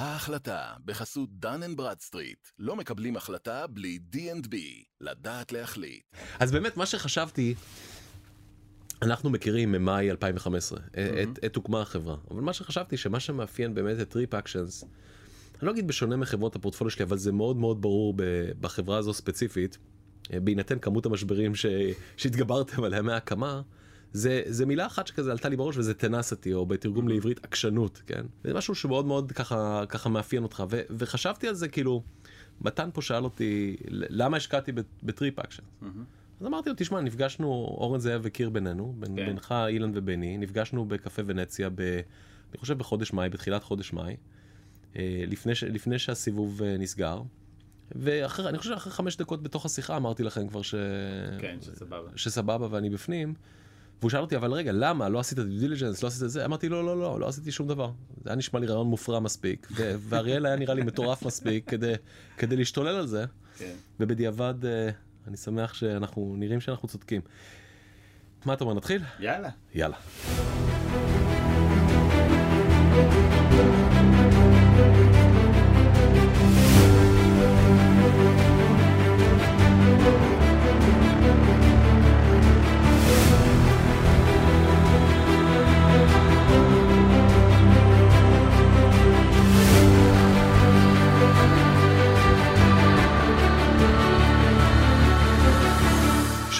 ההחלטה בחסות דן אנד ברדסטריט. לא מקבלים החלטה בלי D&B. לדעת להחליט. אז באמת מה שחשבתי, אנחנו מכירים ממאי 2015, עת, עת הוקמה החברה, אבל מה שחשבתי שמה שמאפיין באמת את TripActions, אני לא אגיד בשונה מחברות הפורטפוליו שלי, אבל זה מאוד מאוד ברור בחברה הזו ספציפית, אה, בהינתן כמות המשברים ש- שהתגברתם עליה מההקמה, זה, זה מילה אחת שכזה עלתה לי בראש וזה tenacity או בתרגום לעברית עקשנות כן זה משהו שמאוד מאוד ככה ככה מאפיין אותך ו, וחשבתי על זה כאילו מתן פה שאל אותי למה השקעתי ב TripActions. אז אמרתי לו תשמע נפגשנו אורן זאב וקיר בינינו בין, כן. בינך אילן ובני נפגשנו בקפה ונציה ב... אני חושב בחודש מאי בתחילת חודש מאי אה, לפני, ש... לפני שהסיבוב אה, נסגר. ואחרי אני חושב שאחרי חמש דקות בתוך השיחה אמרתי לכם כבר ש... כן, שסבבה. שסבבה ואני בפנים. והוא שאל אותי אבל רגע למה לא עשית diligence לא עשית זה אמרתי לא לא לא לא עשיתי שום דבר זה היה נשמע לי רעיון מופרע מספיק ואריאל היה נראה לי מטורף מספיק כדי כדי להשתולל על זה כן. ובדיעבד אה, אני שמח שאנחנו נראים שאנחנו צודקים. מה אתה אומר נתחיל? יאללה. יאללה.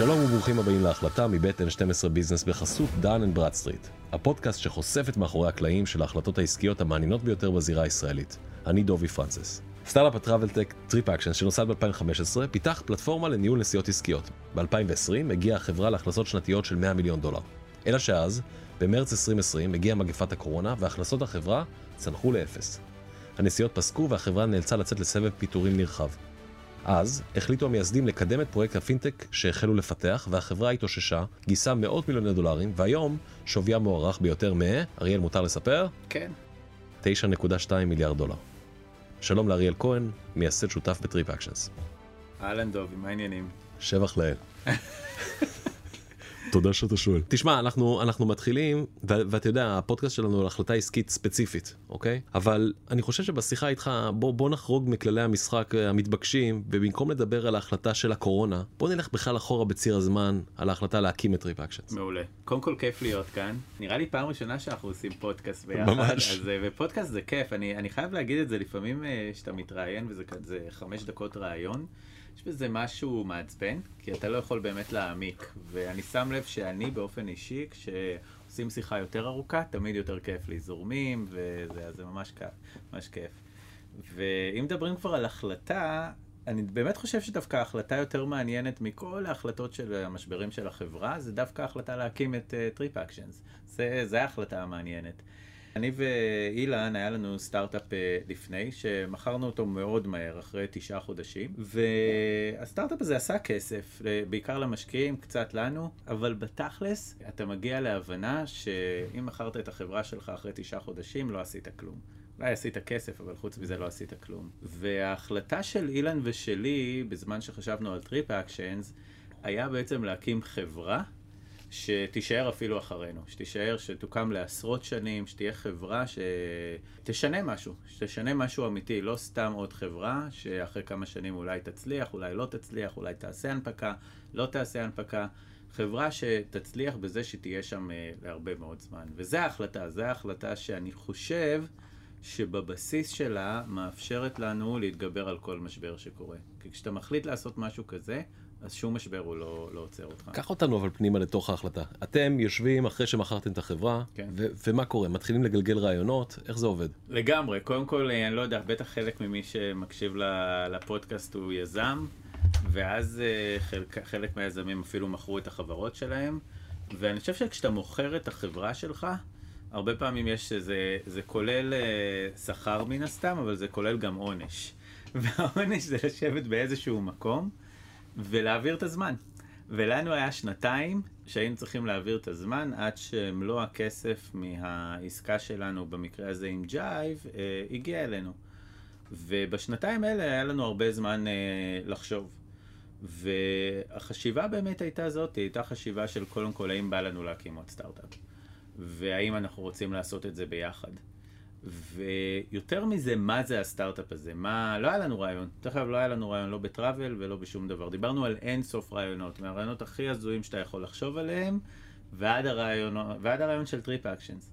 שלום וברוכים הבאים להחלטה מבית N12 Business בחסות Dun & Bradstreet, הפודקאסט שחושף את מאחורי הקלעים של ההחלטות העסקיות המעניינות ביותר בזירה הישראלית. אני דובי פרנסס. סטארט-אפ הטראבל-טק TripActions שנוסד ב-2015 פיתח פלטפורמה לניהול נסיעות עסקיות. ב-2020 הגיעה החברה להכנסות שנתיות של 100 מיליון דולר. אלא שאז, במרץ 2020 הגיעה מגפת הקורונה והכנסות החברה צנחו לאפס. הנסיעות פסקו והחברה נאלצה לצאת לסבב פיטורים נרחב. אז החליטו המייסדים לקדם את פרויקט הפינטק שהחלו לפתח והחברה התאוששה, גייסה מאות מיליוני דולרים והיום שוויה מוערך ביותר מ... אריאל מותר לספר? כן. 9.2 מיליארד דולר. שלום לאריאל כהן, מייסד שותף ב TripActions. אהלן דובי, מה העניינים? שבח לאל. תודה שאתה שואל. תשמע, אנחנו, אנחנו מתחילים, ואתה יודע, הפודקאסט שלנו על החלטה עסקית ספציפית, אוקיי? אבל אני חושב שבשיחה איתך, בוא, בוא נחרוג מכללי המשחק אה, המתבקשים, ובמקום לדבר על ההחלטה של הקורונה, בוא נלך בכלל אחורה בציר הזמן, על ההחלטה להקים את Actions. מעולה. קודם כל כיף להיות כאן. נראה לי פעם ראשונה שאנחנו עושים פודקאסט ביחד. ממש. אז, אה, ופודקאסט זה כיף, אני, אני חייב להגיד את זה לפעמים אה, שאתה מתראיין, וזה חמש דקות ראיון. יש בזה משהו מעצבן, כי אתה לא יכול באמת להעמיק. ואני שם לב שאני באופן אישי, כשעושים שיחה יותר ארוכה, תמיד יותר כיף לי. זורמים, וזה זה ממש כיף. ממש כיף. ואם מדברים כבר על החלטה, אני באמת חושב שדווקא ההחלטה יותר מעניינת מכל ההחלטות של המשברים של החברה, זה דווקא ההחלטה להקים את Trip uh, Actions. זה, זה ההחלטה המעניינת. אני ואילן, היה לנו סטארט-אפ אה, לפני, שמכרנו אותו מאוד מהר, אחרי תשעה חודשים, והסטארט-אפ הזה עשה כסף, בעיקר למשקיעים, קצת לנו, אבל בתכלס, אתה מגיע להבנה שאם מכרת את החברה שלך אחרי תשעה חודשים, לא עשית כלום. אולי עשית כסף, אבל חוץ מזה לא עשית כלום. וההחלטה של אילן ושלי, בזמן שחשבנו על TripActions, היה בעצם להקים חברה שתישאר אפילו אחרינו, שתישאר, שתוקם לעשרות שנים, שתהיה חברה שתשנה משהו, שתשנה משהו אמיתי, לא סתם עוד חברה שאחרי כמה שנים אולי תצליח, אולי לא תצליח, אולי תעשה הנפקה, לא תעשה הנפקה. חברה שתצליח בזה שתהיה שם uh, להרבה מאוד זמן. וזו ההחלטה, זו ההחלטה שאני חושב שבבסיס שלה מאפשרת לנו להתגבר על כל משבר שקורה. כי כשאתה מחליט לעשות משהו כזה, אז שום משבר הוא לא, לא עוצר אותך. קח אותנו אבל פנימה לתוך ההחלטה. אתם יושבים אחרי שמכרתם את החברה, כן. ו- ומה קורה? מתחילים לגלגל רעיונות? איך זה עובד? לגמרי. קודם כל, אני לא יודע, בטח חלק ממי שמקשיב לפודקאסט הוא יזם, ואז אה, חלק, חלק מהיזמים אפילו מכרו את החברות שלהם, ואני חושב שכשאתה מוכר את החברה שלך, הרבה פעמים יש, זה, זה כולל אה, שכר מן הסתם, אבל זה כולל גם עונש. והעונש זה לשבת באיזשהו מקום. ולהעביר את הזמן. ולנו היה שנתיים שהיינו צריכים להעביר את הזמן עד שמלוא הכסף מהעסקה שלנו, במקרה הזה עם ג'ייב, אה, הגיע אלינו. ובשנתיים האלה היה לנו הרבה זמן אה, לחשוב. והחשיבה באמת הייתה זאת, הייתה חשיבה של קודם כל האם בא לנו להקים עוד סטארט-אפ. והאם אנחנו רוצים לעשות את זה ביחד. ויותר מזה, מה זה הסטארט-אפ הזה? מה, לא היה לנו רעיון. דרך אגב, לא היה לנו רעיון לא בטראבל ולא בשום דבר. דיברנו על אין סוף רעיונות, מהרעיונות הכי הזויים שאתה יכול לחשוב עליהם, ועד הרעיון, ועד הרעיון של TripActions.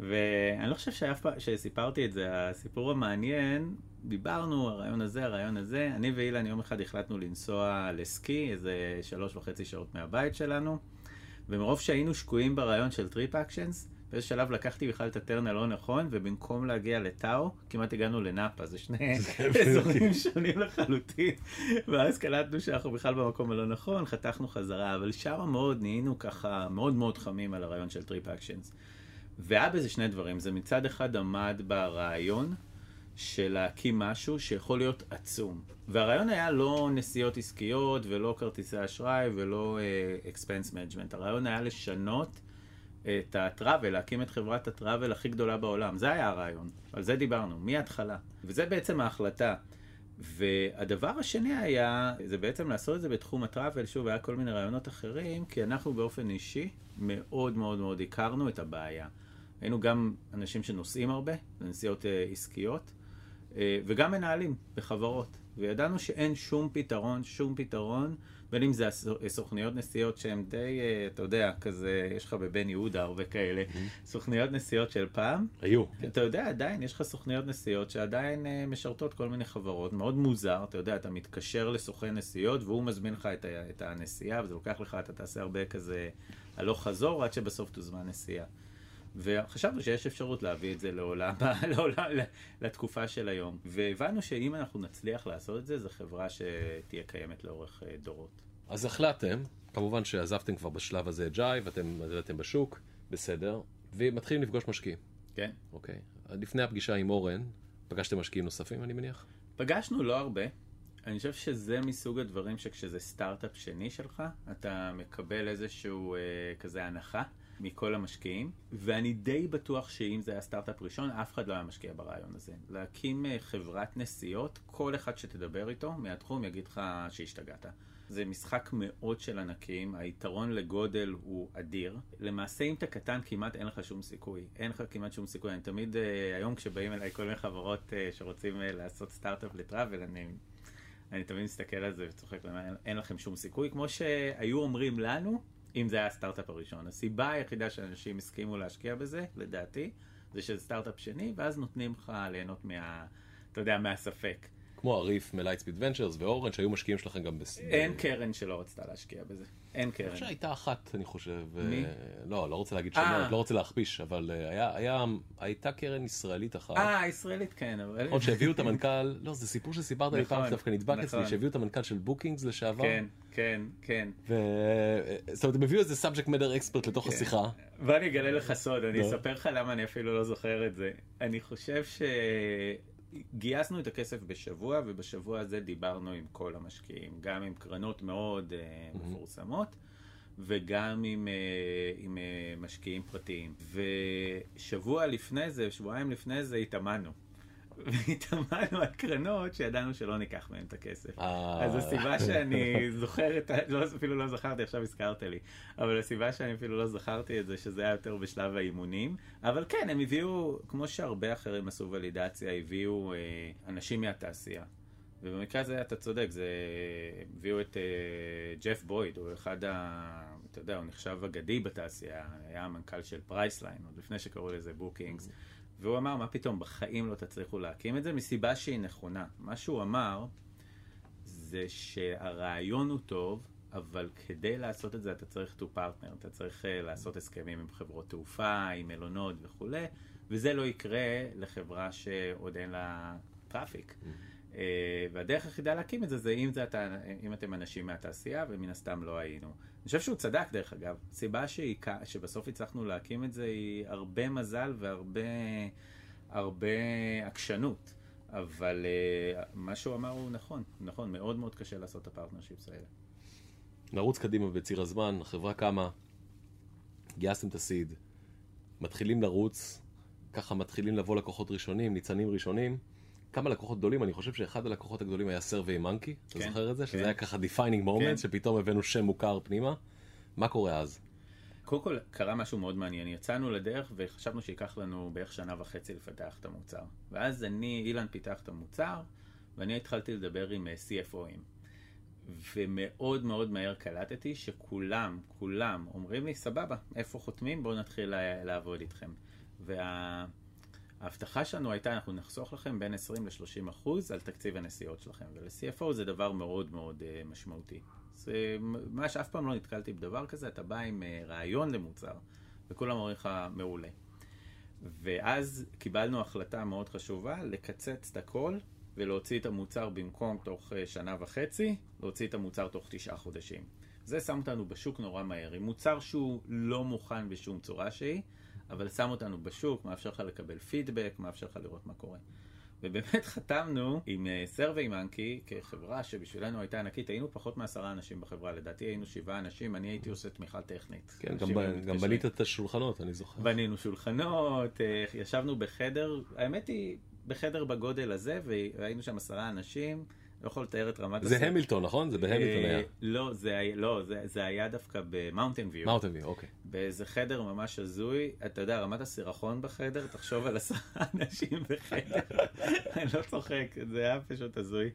ואני לא חושב שאף פעם, שסיפרתי את זה, הסיפור המעניין, דיברנו, הרעיון הזה, הרעיון הזה. אני ואילן יום אחד החלטנו לנסוע לסקי, איזה שלוש וחצי שעות מהבית שלנו, ומרוב שהיינו שקועים ברעיון של TripActions, באיזה שלב לקחתי בכלל את ה turn הלא נכון, ובמקום להגיע לטאהו, כמעט הגענו לנאפה, זה שני אזורים שונים לחלוטין. ואז קלטנו שאנחנו בכלל במקום הלא נכון, חתכנו חזרה, אבל שם מאוד נהיינו ככה מאוד מאוד חמים על הרעיון של TripActions. והיה בזה שני דברים, זה מצד אחד עמד ברעיון של להקים משהו שיכול להיות עצום. והרעיון היה לא נסיעות עסקיות ולא כרטיסי אשראי ולא expense uh, management, הרעיון היה לשנות את ה travel, להקים את חברת ה travel הכי גדולה בעולם. זה היה הרעיון, על זה דיברנו, מההתחלה. וזה בעצם ההחלטה. והדבר השני היה, זה בעצם לעשות את זה בתחום ה travel, שוב, היה כל מיני רעיונות אחרים, כי אנחנו באופן אישי מאוד מאוד מאוד הכרנו את הבעיה. היינו גם אנשים שנוסעים הרבה, לנסיעות uh, עסקיות, uh, וגם מנהלים בחברות. וידענו שאין שום פתרון, שום פתרון, בין אם זה סוכניות נסיעות שהן די, uh, אתה יודע, כזה, יש לך בבן יהודה הרבה כאלה. סוכניות נסיעות של פעם. היו. אתה יודע, עדיין, יש לך סוכניות נסיעות שעדיין uh, משרתות כל מיני חברות, מאוד מוזר, אתה יודע, אתה מתקשר לסוכן נסיעות והוא מזמין לך את, את הנסיעה, וזה לוקח לך, אתה תעשה הרבה כזה הלוך חזור עד שבסוף תוזמן נסיעה. וחשבנו שיש אפשרות להביא את זה לעולם, לעולם, לתקופה של היום. והבנו שאם אנחנו נצליח לעשות את זה, זו חברה שתהיה קיימת לאורך אה, דורות. אז החלטתם, כמובן שעזבתם כבר בשלב הזה את ג'יי, ואתם עזבתם בשוק, בסדר, ומתחילים לפגוש משקיעים. כן. אוקיי. לפני הפגישה עם אורן, פגשתם משקיעים נוספים, אני מניח? פגשנו לא הרבה. אני חושב שזה מסוג הדברים שכשזה סטארט-אפ שני שלך, אתה מקבל איזשהו אה, כזה הנחה. מכל המשקיעים, ואני די בטוח שאם זה היה סטארט-אפ ראשון, אף אחד לא היה משקיע ברעיון הזה. להקים אה, חברת נסיעות, כל אחד שתדבר איתו מהתחום יגיד לך שהשתגעת. זה משחק מאוד של ענקים, היתרון לגודל הוא אדיר. למעשה אם אתה קטן כמעט אין לך שום סיכוי. אין לך כמעט שום סיכוי. אני תמיד, אה, היום כשבאים אליי כל מיני חברות אה, שרוצים לעשות סטארט-אפ לטראבל, אני... אני תמיד מסתכל על זה וצוחק, אין לכם שום סיכוי, כמו שהיו אומרים לנו, אם זה היה הסטארט-אפ הראשון. הסיבה היחידה שאנשים הסכימו להשקיע בזה, לדעתי, זה שזה סטארט-אפ שני, ואז נותנים לך ליהנות מה... אתה יודע, מהספק. כמו הריף מ Lightspeed Ventures ואורן שהיו משקיעים שלכם גם בס... אין קרן שלא רצתה להשקיע בזה. אין קרן. אני חושב שהייתה אחת, אני חושב. מי? לא, לא רוצה להגיד שמות, לא רוצה להכפיש, אבל היה, היה, הייתה קרן ישראלית אחת. אה, ישראלית כן, אבל... עוד שהביאו את המנכ"ל, לא, זה סיפור שסיפרת לי פעם שדווקא נדבק אצלי, שהביאו את המנכ"ל של Bookings לשעבר. כן, כן, כן. זאת אומרת, הם הביאו איזה subject matter expert לתוך השיחה. ואני אגלה לך סוד, אני אספר לך למה אני אפילו לא זוכר את זה. אני חושב ש... גייסנו את הכסף בשבוע, ובשבוע הזה דיברנו עם כל המשקיעים, גם עם קרנות מאוד uh, מפורסמות, וגם עם, uh, עם uh, משקיעים פרטיים. ושבוע לפני זה, שבועיים לפני זה, התאמנו. והתאמנו על קרנות שידענו שלא ניקח מהם את הכסף. אה. אז הסיבה שאני זוכר את ה... לא, אפילו לא זכרתי, עכשיו הזכרת לי. אבל הסיבה שאני אפילו לא זכרתי את זה, שזה היה יותר בשלב האימונים. אבל כן, הם הביאו, כמו שהרבה אחרים עשו ולידציה, הביאו אה, אנשים מהתעשייה. ובמקרה הזה אתה צודק, זה... הביאו את אה, ג'ף בויד, הוא אחד ה... אתה יודע, הוא נחשב אגדי בתעשייה, היה המנכ"ל של פרייסליין, עוד לפני שקראו לזה Bookings. והוא אמר, מה פתאום, בחיים לא תצליחו להקים את זה, מסיבה שהיא נכונה. מה שהוא אמר, זה שהרעיון הוא טוב, אבל כדי לעשות את זה אתה צריך to partner, אתה צריך uh, לעשות הסכמים עם חברות תעופה, עם מלונות וכולי, וזה לא יקרה לחברה שעוד אין לה traffic. Mm-hmm. Uh, והדרך היחידה להקים את זה זה אם, זה אתה, אם אתם אנשים מהתעשייה, ומן הסתם לא היינו. אני חושב שהוא צדק דרך אגב. הסיבה שהיא, שבסוף הצלחנו להקים את זה היא הרבה מזל והרבה הרבה עקשנות. אבל uh, מה שהוא אמר הוא נכון, נכון, מאוד מאוד קשה לעשות את ה partnerships האלה. נרוץ קדימה בציר הזמן, החברה קמה, גייסתם את ה seed, מתחילים לרוץ, ככה מתחילים לבוא לקוחות ראשונים, ניצנים ראשונים. כמה לקוחות גדולים, אני חושב שאחד הלקוחות הגדולים היה SurveyMonkey, אתה כן, זוכר את זה? כן. שזה היה ככה defining moment, כן. שפתאום הבאנו שם מוכר פנימה. מה קורה אז? קודם כל קרה משהו מאוד מעניין, יצאנו לדרך וחשבנו שייקח לנו בערך שנה וחצי לפתח את המוצר. ואז אני, אילן פיתח את המוצר, ואני התחלתי לדבר עם אה, CFOים. ומאוד מאוד מהר קלטתי שכולם, כולם אומרים לי, סבבה, איפה חותמים? בואו נתחיל לעבוד איתכם. וההבטחה שלנו הייתה, אנחנו נחסוך לכם בין 20 ל-30 אחוז על תקציב הנסיעות שלכם, ול-CFO זה דבר מאוד מאוד uh, משמעותי. זה ממש אף פעם לא נתקלתי בדבר כזה, אתה בא עם uh, רעיון למוצר, וכולם אומרים לך, מעולה. ואז קיבלנו החלטה מאוד חשובה לקצץ את הכל ולהוציא את המוצר במקום תוך אה, שנה וחצי, להוציא את המוצר תוך תשעה חודשים. זה שם אותנו בשוק נורא מהר. עם מוצר שהוא לא מוכן בשום צורה שהיא, אבל שם אותנו בשוק, מאפשר לך לקבל פידבק, מאפשר לך לראות מה קורה. ובאמת חתמנו עם סרבי uh, מנקי כחברה שבשבילנו הייתה ענקית, היינו פחות מעשרה אנשים בחברה, לדעתי היינו שבעה אנשים, אני הייתי עושה תמיכה טכנית. כן, גם, ב- גם בנית את השולחנות, אני זוכר. בנינו שולחנות, uh, ישבנו בחדר, האמת היא, בחדר בגודל הזה, והיינו שם עשרה אנשים. לא יכול לתאר את רמת זה המילטון, נכון? זה בהמילטון היה. לא, זה לא, זה, זה היה דווקא במאונטן ויו. מאונטן ויו, אוקיי. באיזה חדר ממש הזוי, אתה יודע, רמת הסירחון בחדר, תחשוב על עשרה אנשים בחדר. אני לא צוחק, זה היה פשוט הזוי.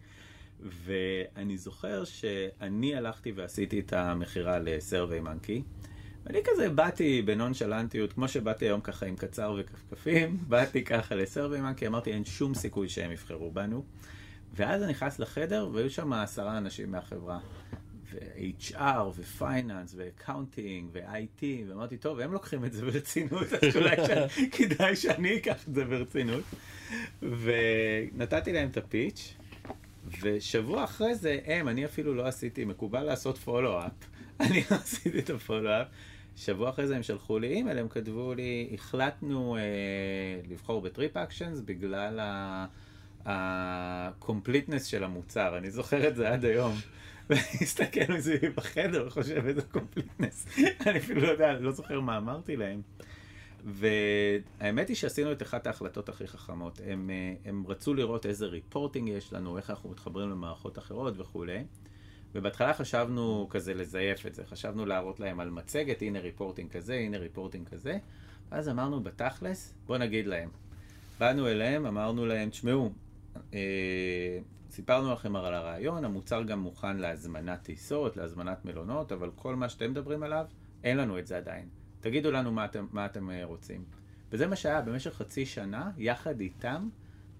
ואני זוכר שאני הלכתי ועשיתי את המכירה ל SurveyMonkey. ואני כזה באתי בנונשלנטיות, כמו שבאתי היום ככה עם קצר וכפכפים, באתי ככה לסרבי מנקי, אמרתי אין שום סיכוי שהם יבחרו בנו. ואז אני נכנס לחדר והיו שם עשרה אנשים מהחברה. ו-HR ו-Finance ו-Accounting ו-IT, ואמרתי, טוב, הם לוקחים את זה ברצינות, אז אולי כדאי שאני אקח את זה ברצינות. ונתתי להם את הפיץ', ושבוע אחרי זה, הם, אני אפילו לא עשיתי, מקובל לעשות פולו-אפ, אני לא עשיתי את ה follow-up. שבוע אחרי זה הם שלחו לי אימייל, הם כתבו לי, החלטנו אה, לבחור ב TripActions בגלל ה... ה completeness של המוצר, אני זוכר את זה עד היום. ואני מסתכל זה בחדר וחושב איזה completeness. אני אפילו לא יודע, לא זוכר מה אמרתי להם. והאמת היא שעשינו את אחת ההחלטות הכי חכמות. הם, אה, הם רצו לראות איזה reporting יש לנו, איך אנחנו מתחברים למערכות אחרות וכולי. ובהתחלה חשבנו כזה לזייף את זה, חשבנו להראות להם על מצגת, הנה ריפורטינג כזה, הנה ריפורטינג כזה. ואז אמרנו בתכלס, בוא נגיד להם. באנו אליהם, אמרנו להם, תשמעו, אה, סיפרנו לכם על הרעיון, המוצר גם מוכן להזמנת טיסות, להזמנת מלונות, אבל כל מה שאתם מדברים עליו, אין לנו את זה עדיין. תגידו לנו מה אתם, מה אתם אה, רוצים. וזה מה שהיה במשך חצי שנה, יחד איתם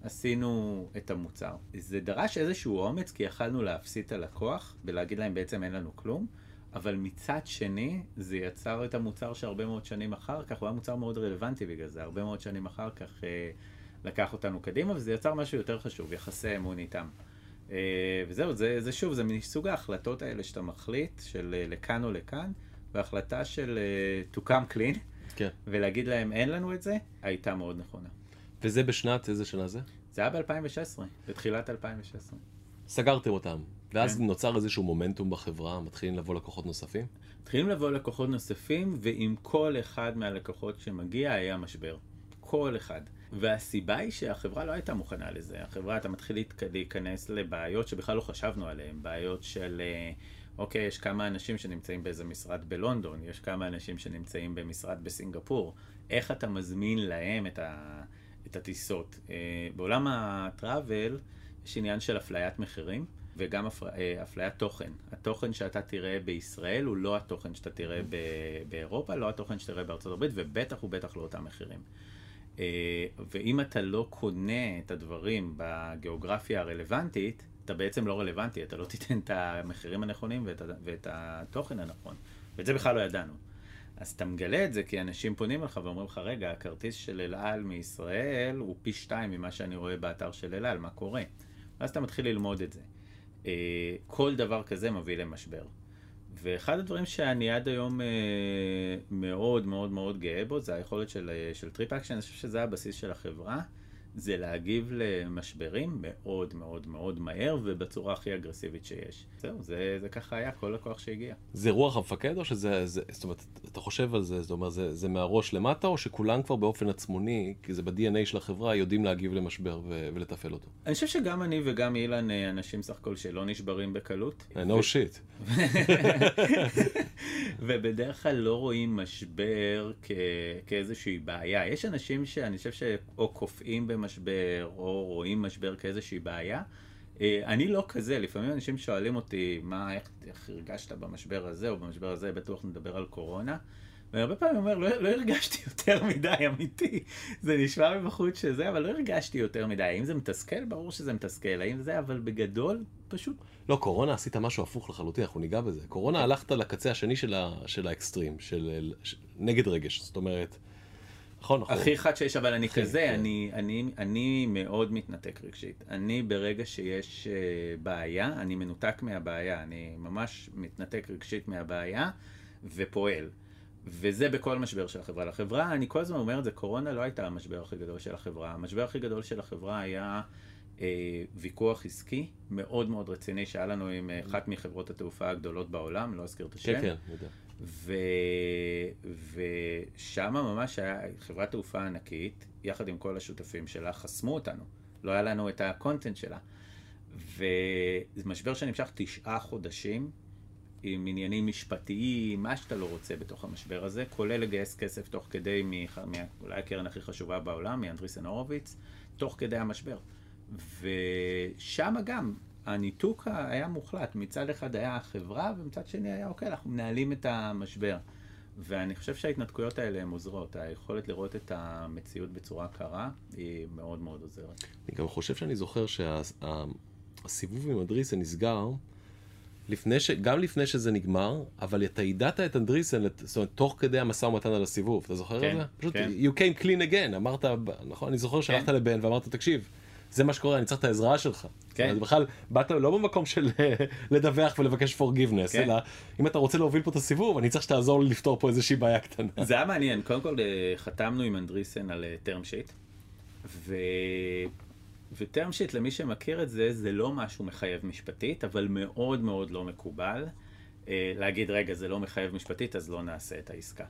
עשינו את המוצר. זה דרש איזשהו אומץ, כי יכלנו להפסיד את הלקוח ולהגיד להם בעצם אין לנו כלום, אבל מצד שני, זה יצר את המוצר שהרבה מאוד שנים אחר כך, הוא היה מוצר מאוד רלוונטי בגלל זה, הרבה מאוד שנים אחר כך אה, לקח אותנו קדימה, וזה יצר משהו יותר חשוב, יחסי אמון איתם. אה, וזהו, זה, זה שוב, זה מסוג ההחלטות האלה שאתה מחליט, של אה, לכאן או לכאן, והחלטה של uh, to come clean, כן. ולהגיד להם אין לנו את זה, הייתה מאוד נכונה. וזה בשנת, איזה שנה זה? זה היה ב-2016, בתחילת 2016. סגרתם אותם, ואז כן. נוצר איזשהו מומנטום בחברה, מתחילים לבוא לקוחות נוספים? מתחילים לבוא לקוחות נוספים, ועם כל אחד מהלקוחות שמגיע היה משבר. כל אחד. והסיבה היא שהחברה לא הייתה מוכנה לזה. החברה, אתה מתחיל להיכנס לבעיות שבכלל לא חשבנו עליהן. בעיות של, אה, אוקיי, יש כמה אנשים שנמצאים באיזה משרד בלונדון, יש כמה אנשים שנמצאים במשרד בסינגפור. איך אתה מזמין להם את, ה, את הטיסות? אה, בעולם הטראבל יש עניין של אפליית מחירים. וגם אה, אפליית תוכן. התוכן שאתה תראה בישראל הוא לא התוכן שאתה תראה באירופה, לא התוכן שתראה בארצות הברית, ובטח ובטח לא אותם מחירים. אה, ואם אתה לא קונה את הדברים בגיאוגרפיה הרלוונטית, אתה בעצם לא רלוונטי, אתה לא תיתן את המחירים הנכונים ואת, ואת התוכן הנכון. ואת זה בכלל לא ידענו. אז אתה מגלה את זה כי אנשים פונים אליך ואומרים לך, רגע, הכרטיס של אל על מישראל הוא פי שתיים ממה שאני רואה באתר של אל על, מה קורה? ואז אתה מתחיל ללמוד את זה. אה, כל דבר כזה מביא למשבר. ואחד הדברים שאני עד היום אה, מאוד מאוד מאוד גאה בו זה היכולת של, אה, של TripActions, אני חושב שזה הבסיס של החברה. זה להגיב למשברים מאוד מאוד מאוד מהר ובצורה הכי אגרסיבית שיש. זהו, זה, זה ככה היה כל הכוח שהגיע. זה רוח המפקד או שזה, זה, זאת אומרת, אתה חושב על זה, זאת אומרת, זה, זה מהראש למטה או שכולם כבר באופן עצמוני, כי זה ב-DNA של החברה, יודעים להגיב למשבר ו- ולתפעל אותו? אני חושב שגם אני וגם אילן אה, אנשים סך הכל שלא נשברים בקלות. no shit. ובדרך כלל לא רואים משבר כ... כאיזושהי בעיה. יש אנשים שאני חושב שאו קופאים במשבר, או רואים משבר כאיזושהי בעיה. אה, אני לא כזה, לפעמים אנשים שואלים אותי, מה, איך, איך הרגשת במשבר הזה, או במשבר הזה, בטוח נדבר על קורונה. והרבה פעמים אומר, לא, לא הרגשתי יותר מדי, אמיתי. זה נשמע מבחוץ שזה, אבל לא הרגשתי יותר מדי. האם זה מתסכל? ברור שזה מתסכל. האם זה, אבל בגדול, פשוט... לא, קורונה עשית משהו הפוך לחלוטין, אנחנו ניגע בזה. קורונה הלכת לקצה השני של, ה, של האקסטרים, של, של נגד רגש. זאת אומרת, נכון, נכון. הכי חד שיש, אבל אני כזה, כן. אני, אני, אני מאוד מתנתק רגשית. אני ברגע שיש uh, בעיה, אני מנותק מהבעיה. אני ממש מתנתק רגשית מהבעיה ופועל. וזה בכל משבר של החברה. לחברה, אני כל הזמן אומר את זה, קורונה לא הייתה המשבר הכי גדול של החברה. המשבר הכי גדול של החברה היה אה, ויכוח עסקי מאוד מאוד רציני שהיה לנו עם אה, אחת מחברות התעופה הגדולות בעולם, לא אזכיר את השם. כן, כן, יודע. ו... ושם ממש היה חברת תעופה ענקית, יחד עם כל השותפים שלה, חסמו אותנו. לא היה לנו את הקונטנט שלה. וזה משבר שנמשך תשעה חודשים, עם עניינים משפטיים, מה שאתה לא רוצה בתוך המשבר הזה, כולל לגייס כסף תוך כדי, אולי הקרן הכי חשובה בעולם, מאנדריסן הורוביץ, תוך כדי המשבר. ושם גם הניתוק היה מוחלט, מצד אחד היה החברה ומצד שני היה אוקיי, אנחנו מנהלים את המשבר. ואני חושב שההתנתקויות האלה הן עוזרות, היכולת לראות את המציאות בצורה קרה היא מאוד מאוד עוזרת. אני גם חושב שאני זוכר שהסיבוב שה, עם אדריסן נסגר לפני ש... גם לפני שזה נגמר, אבל אתה יידעת את אנדריסן, זאת אומרת, תוך כדי המשא ומתן על הסיבוב, אתה זוכר כן, את זה? פשוט, כן. you came clean again, אמרת, נכון, אני זוכר שהלכת כן. לבן ואמרת, תקשיב, זה מה שקורה, אני צריך את העזרה שלך. כן. אז בכלל, באת לא במקום של לדווח ולבקש forgiveness, כן. אלא אם אתה רוצה להוביל פה את הסיבוב, אני צריך שתעזור לי לפתור פה איזושהי בעיה קטנה. זה היה מעניין, קודם כל אה, חתמנו עם אנדריסן על term sheet, ו... וטרם שיט, למי שמכיר את זה, זה לא משהו מחייב משפטית, אבל מאוד מאוד לא מקובל אה, להגיד, רגע, זה לא מחייב משפטית, אז לא נעשה את העסקה.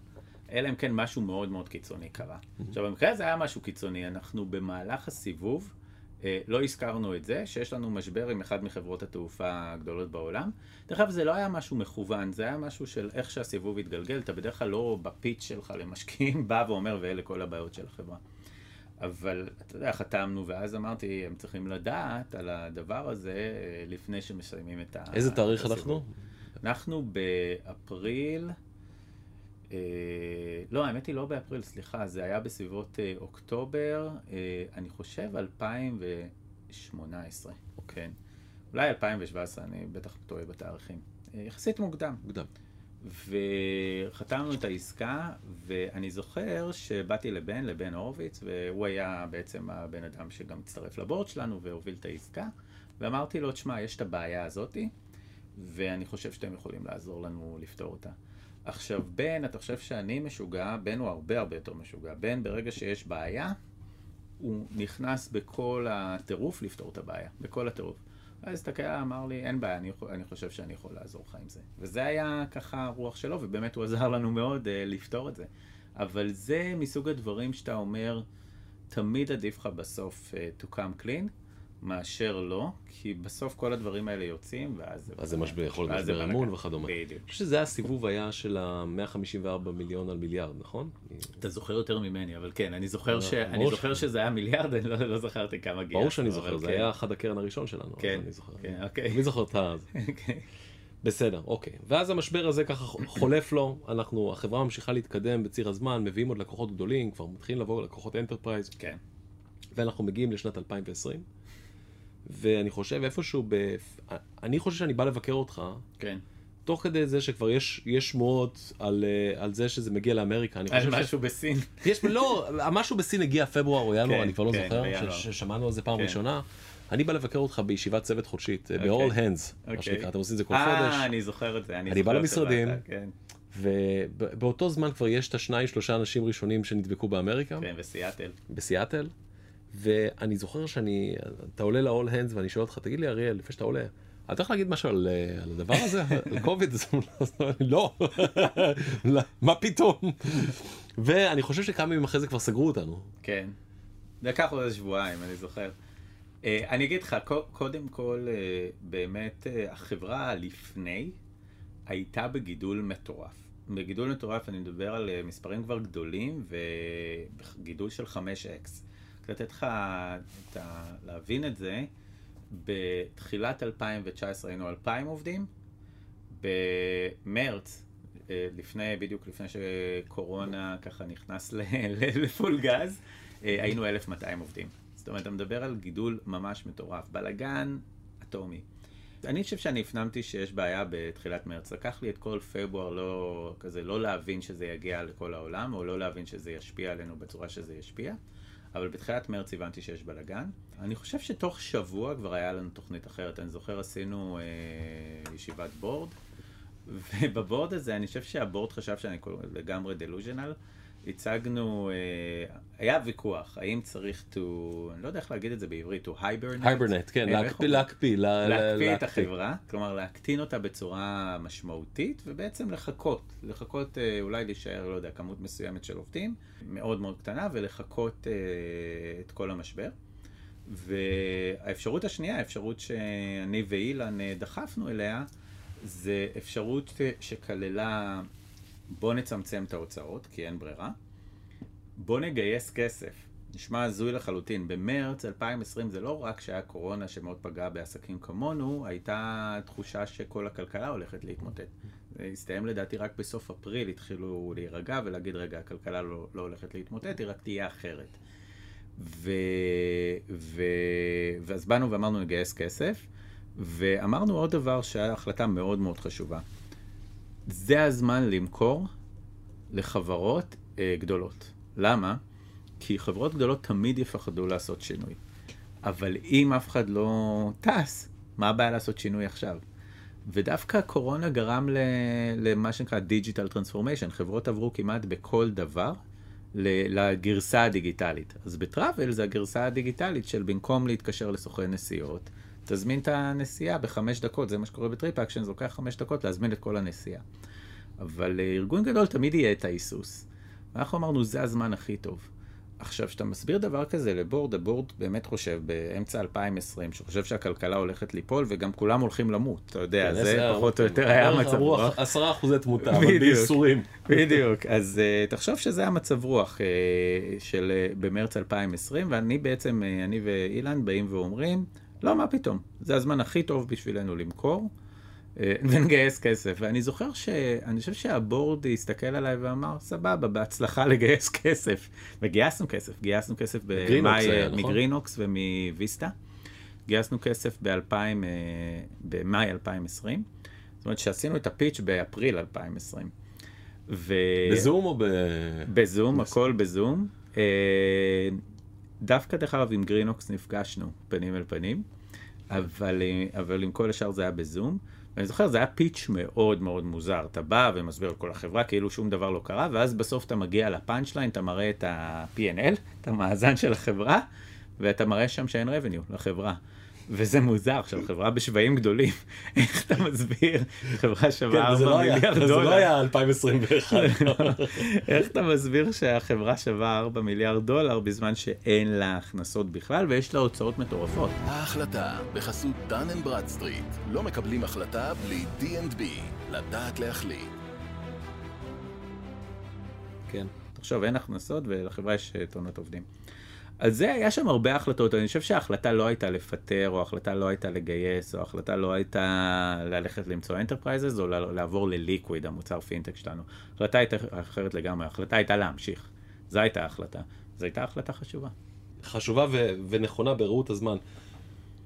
אלא אם כן משהו מאוד מאוד קיצוני קרה. Mm-hmm. עכשיו, במקרה הזה היה משהו קיצוני, אנחנו במהלך הסיבוב, אה, לא הזכרנו את זה, שיש לנו משבר עם אחד מחברות התעופה הגדולות בעולם. דרך אגב, זה לא היה משהו מכוון, זה היה משהו של איך שהסיבוב התגלגל, אתה בדרך כלל לא בפיץ שלך למשקיעים, בא ואומר, ואלה כל הבעיות של החברה. אבל אתה יודע, חתמנו, ואז אמרתי, הם צריכים לדעת על הדבר הזה אה, לפני שמסיימים את ה... איזה תאריך אנחנו? אנחנו באפריל, אה, לא, האמת היא לא באפריל, סליחה, זה היה בסביבות אה, אוקטובר, אה, אני חושב 2018, כן. אולי 2017, אני בטח טועה בתאריכים. אה, יחסית מוקדם. מוקדם. וחתמנו את העסקה, ואני זוכר שבאתי לבן, לבן הורוביץ, והוא היה בעצם הבן אדם שגם הצטרף לבורד שלנו והוביל את העסקה, ואמרתי לו, תשמע, יש את הבעיה הזאתי, ואני חושב שאתם יכולים לעזור לנו לפתור אותה. עכשיו, בן, אתה חושב שאני משוגע, בן הוא הרבה הרבה יותר משוגע. בן, ברגע שיש בעיה, הוא נכנס בכל הטירוף לפתור את הבעיה, בכל הטירוף. אז הסתכל, אמר לי, אין בעיה, אני, אני חושב שאני יכול לעזור לך עם זה. וזה היה ככה הרוח שלו, ובאמת הוא עזר לנו מאוד uh, לפתור את זה. אבל זה מסוג הדברים שאתה אומר, תמיד עדיף לך בסוף uh, to come clean, מאשר לא, כי בסוף כל הדברים האלה יוצאים, ואז... אז זה משבר, יכול להיות משבר אמון וכדומה. בדיוק. אני חושב שזה הסיבוב היה של ה-154 מיליון על מיליארד, נכון? אתה זוכר יותר ממני, אבל כן, אני זוכר, לא, ש... אני זוכר שזה היה מיליארד, אני לא, לא זכרתי כמה גייסנו. ברור שאני זוכר, זה כן. היה אחד הקרן הראשון שלנו. כן, אני זוכר. כן, אוקיי. מי זוכר את ה... אוקיי. בסדר, אוקיי. ואז המשבר הזה ככה חולף לו, אנחנו, החברה ממשיכה להתקדם בציר הזמן, מביאים עוד לקוחות גדולים, כבר מתחילים לבוא לקוחות enterprise. כן. ואנחנו מגיעים לשנת 2020. ואני חושב איפשהו ב... אני חושב שאני בא לבקר אותך. כן. תוך כדי זה שכבר יש, יש שמועות על, אה, על זה שזה מגיע לאמריקה. אני חושב על משהו ש... בסין. יש, לא, המשהו בסין הגיע פברואר או ינואר, כן, אני כבר לא כן, זוכר, ששמענו על זה פעם כן. ראשונה. אני בא לבקר אותך בישיבת צוות חודשית, אה, ב-all אוקיי. hands, מה אוקיי. שנקרא, אתם עושים את זה כל 아, חודש. אה, אני זוכר את זה, אני, אני בא למשרדים, כן. ובאותו זמן כבר יש את השניים שלושה אנשים ראשונים שנדבקו באמריקה. כן, בסיאטל. בסיאטל. ואני זוכר שאני, אתה עולה ל-all hands ואני שואל אותך, תגיד לי אריאל, לפני שאתה עולה, אתה צריך להגיד משהו על, אה, על הדבר הזה, על קוביד? לא, מה פתאום? ואני חושב שכמה ימים אחרי זה כבר סגרו אותנו. כן, לקח עוד שבועיים, אני זוכר. Uh, אני אגיד לך, קודם כל, uh, באמת, החברה לפני הייתה בגידול מטורף. בגידול מטורף אני מדבר על אה, מספרים כבר גדולים וגידול של 5x. לתת לך את ה... להבין את זה, בתחילת 2019 היינו 2,000 עובדים, במרץ, אה, לפני, בדיוק לפני שקורונה ככה נכנס לפול גז, אה, היינו 1,200 עובדים. זאת אומרת, אתה מדבר על גידול ממש מטורף. בלאגן אטומי. אני חושב שאני הפנמתי שיש בעיה בתחילת מרץ. לקח לי את כל פברואר לא, כזה, לא להבין שזה יגיע לכל העולם, או לא להבין שזה ישפיע עלינו בצורה שזה ישפיע. אבל בתחילת מרץ הבנתי שיש בלאגן. אני חושב שתוך שבוע כבר היה לנו תוכנית אחרת. אני זוכר עשינו אה, ישיבת בורד, ובבורד הזה אני חושב שהבורד חשב שאני לגמרי דלוז'נל. הצגנו, אה, היה ויכוח, האם צריך to, אני לא יודע איך להגיד את זה בעברית, to hibernate. hibernate, כן, אה, להקפיא, להקפיא. להקפיא את החברה, כלומר להקטין אותה בצורה משמעותית, ובעצם לחכות, לחכות אה, אולי להישאר, לא יודע, כמות מסוימת של עובדים, מאוד מאוד קטנה, ולחכות את כל המשבר. והאפשרות השנייה, האפשרות שאני ואילן דחפנו אליה, זה אפשרות שכללה בוא נצמצם את ההוצאות, כי אין ברירה. בוא נגייס כסף. נשמע הזוי לחלוטין. במרץ 2020 זה לא רק שהיה קורונה שמאוד פגעה בעסקים כמונו, הייתה תחושה שכל הכלכלה הולכת להתמוטט. זה הסתיים לדעתי רק בסוף אפריל, התחילו להירגע ולהגיד, רגע, הכלכלה לא, לא הולכת להתמוטט, היא רק תהיה אחרת. ו... ו... ואז באנו ואמרנו נגייס כסף, ואמרנו עוד דבר שהיה החלטה מאוד מאוד חשובה. זה הזמן למכור לחברות אה, גדולות. למה? כי חברות גדולות תמיד יפחדו לעשות שינוי. אבל אם אף אחד לא טס, מה הבעיה לעשות שינוי עכשיו? ודווקא הקורונה גרם למה שנקרא digital transformation. חברות עברו כמעט בכל דבר לגרסה הדיגיטלית. אז ב travel זה הגרסה הדיגיטלית של במקום להתקשר לסוכן נסיעות, תזמין את הנסיעה בחמש דקות, זה מה שקורה ב TripActions, זה לוקח חמש דקות להזמין את כל הנסיעה. אבל אה, ארגון גדול תמיד יהיה את ההיסוס. אנחנו אמרנו, זה הזמן הכי טוב. עכשיו, כשאתה מסביר דבר כזה ל board, ה board באמת חושב, באמצע 2020, שחושב שהכלכלה הולכת ליפול וגם כולם הולכים למות, אתה יודע, כן, זה פחות או יותר היה המצב רוח. עשרה אחוזי תמותה, אבל בייסורים. בדיוק, אז uh, תחשוב שזה המצב רוח uh, של uh, במרץ 2020, ואני בעצם, uh, אני ואילן באים ואומרים, לא, מה פתאום, זה הזמן הכי טוב בשבילנו למכור. אה, ונגייס כסף. ואני זוכר שאני חושב שהבורד הסתכל עליי ואמר, סבבה, בהצלחה לגייס כסף. וגייסנו כסף, גייסנו כסף במאי, נכון? מגרינוקס ומוויסטה. גייסנו כסף ב-2000, אה, במאי 2020. זאת אומרת שעשינו את ה pitch באפריל 2020. ו... בזום או ב... בזום, הכל בזום. אה, דווקא דרך אגב עם Greenoaks נפגשנו פנים אל פנים, אבל, אבל עם כל השאר זה היה בזום. ואני זוכר, זה היה pitch מאוד מאוד מוזר. אתה בא ומסביר לכל החברה כאילו שום דבר לא קרה, ואז בסוף אתה מגיע ל punch line, אתה מראה את ה-P&L, את המאזן של החברה, ואתה מראה שם שאין revenue לחברה. וזה מוזר, עכשיו חברה בשווים גדולים, איך אתה מסביר, חברה שווה 4 כן, מיליארד דולר. זה לא היה 2021. איך אתה מסביר שהחברה שווה 4 מיליארד דולר בזמן שאין לה הכנסות בכלל ויש לה הוצאות מטורפות? ההחלטה בחסות Dun and Bradstreet, לא מקבלים החלטה בלי D&B, לדעת להחליט. כן, תחשוב, אין הכנסות ולחברה יש מאות עובדים. על זה היה שם הרבה החלטות, אני חושב שההחלטה לא הייתה לפטר, או ההחלטה לא הייתה לגייס, או ההחלטה לא הייתה ללכת למצוא enterprises, או לעבור ל Liquid, המוצר פינטק שלנו. ההחלטה הייתה אחרת לגמרי, ההחלטה הייתה להמשיך. זו הייתה ההחלטה. זו הייתה החלטה חשובה. חשובה ו- ונכונה בראות הזמן.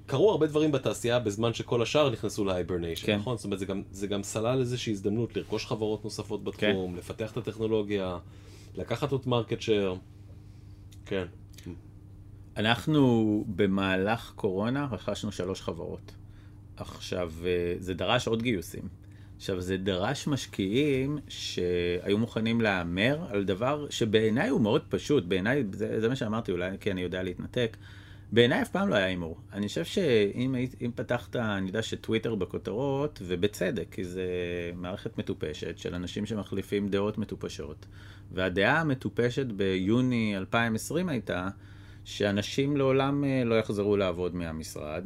קרו הרבה דברים בתעשייה בזמן שכל השאר נכנסו ל hibernation, כן. נכון? זאת אומרת, זה גם, זה גם סלל איזושהי הזדמנות לרכוש חברות נוספות בתחום, כן. לפתח את הטכנולוגיה, לקחת עוד market share. כן. אנחנו במהלך קורונה רכשנו שלוש חברות. עכשיו, אה, זה דרש עוד גיוסים. עכשיו, זה דרש משקיעים שהיו מוכנים להמר על דבר שבעיניי הוא מאוד פשוט, בעיניי, זה, זה מה שאמרתי, אולי כי אני יודע להתנתק, בעיניי אף פעם לא היה הימור. אני חושב שאם פתחת, אני יודע שטוויטר בכותרות, ובצדק, כי זה מערכת מטופשת של אנשים שמחליפים דעות מטופשות. והדעה המטופשת ביוני 2020 הייתה, שאנשים לעולם אה, לא יחזרו לעבוד מהמשרד,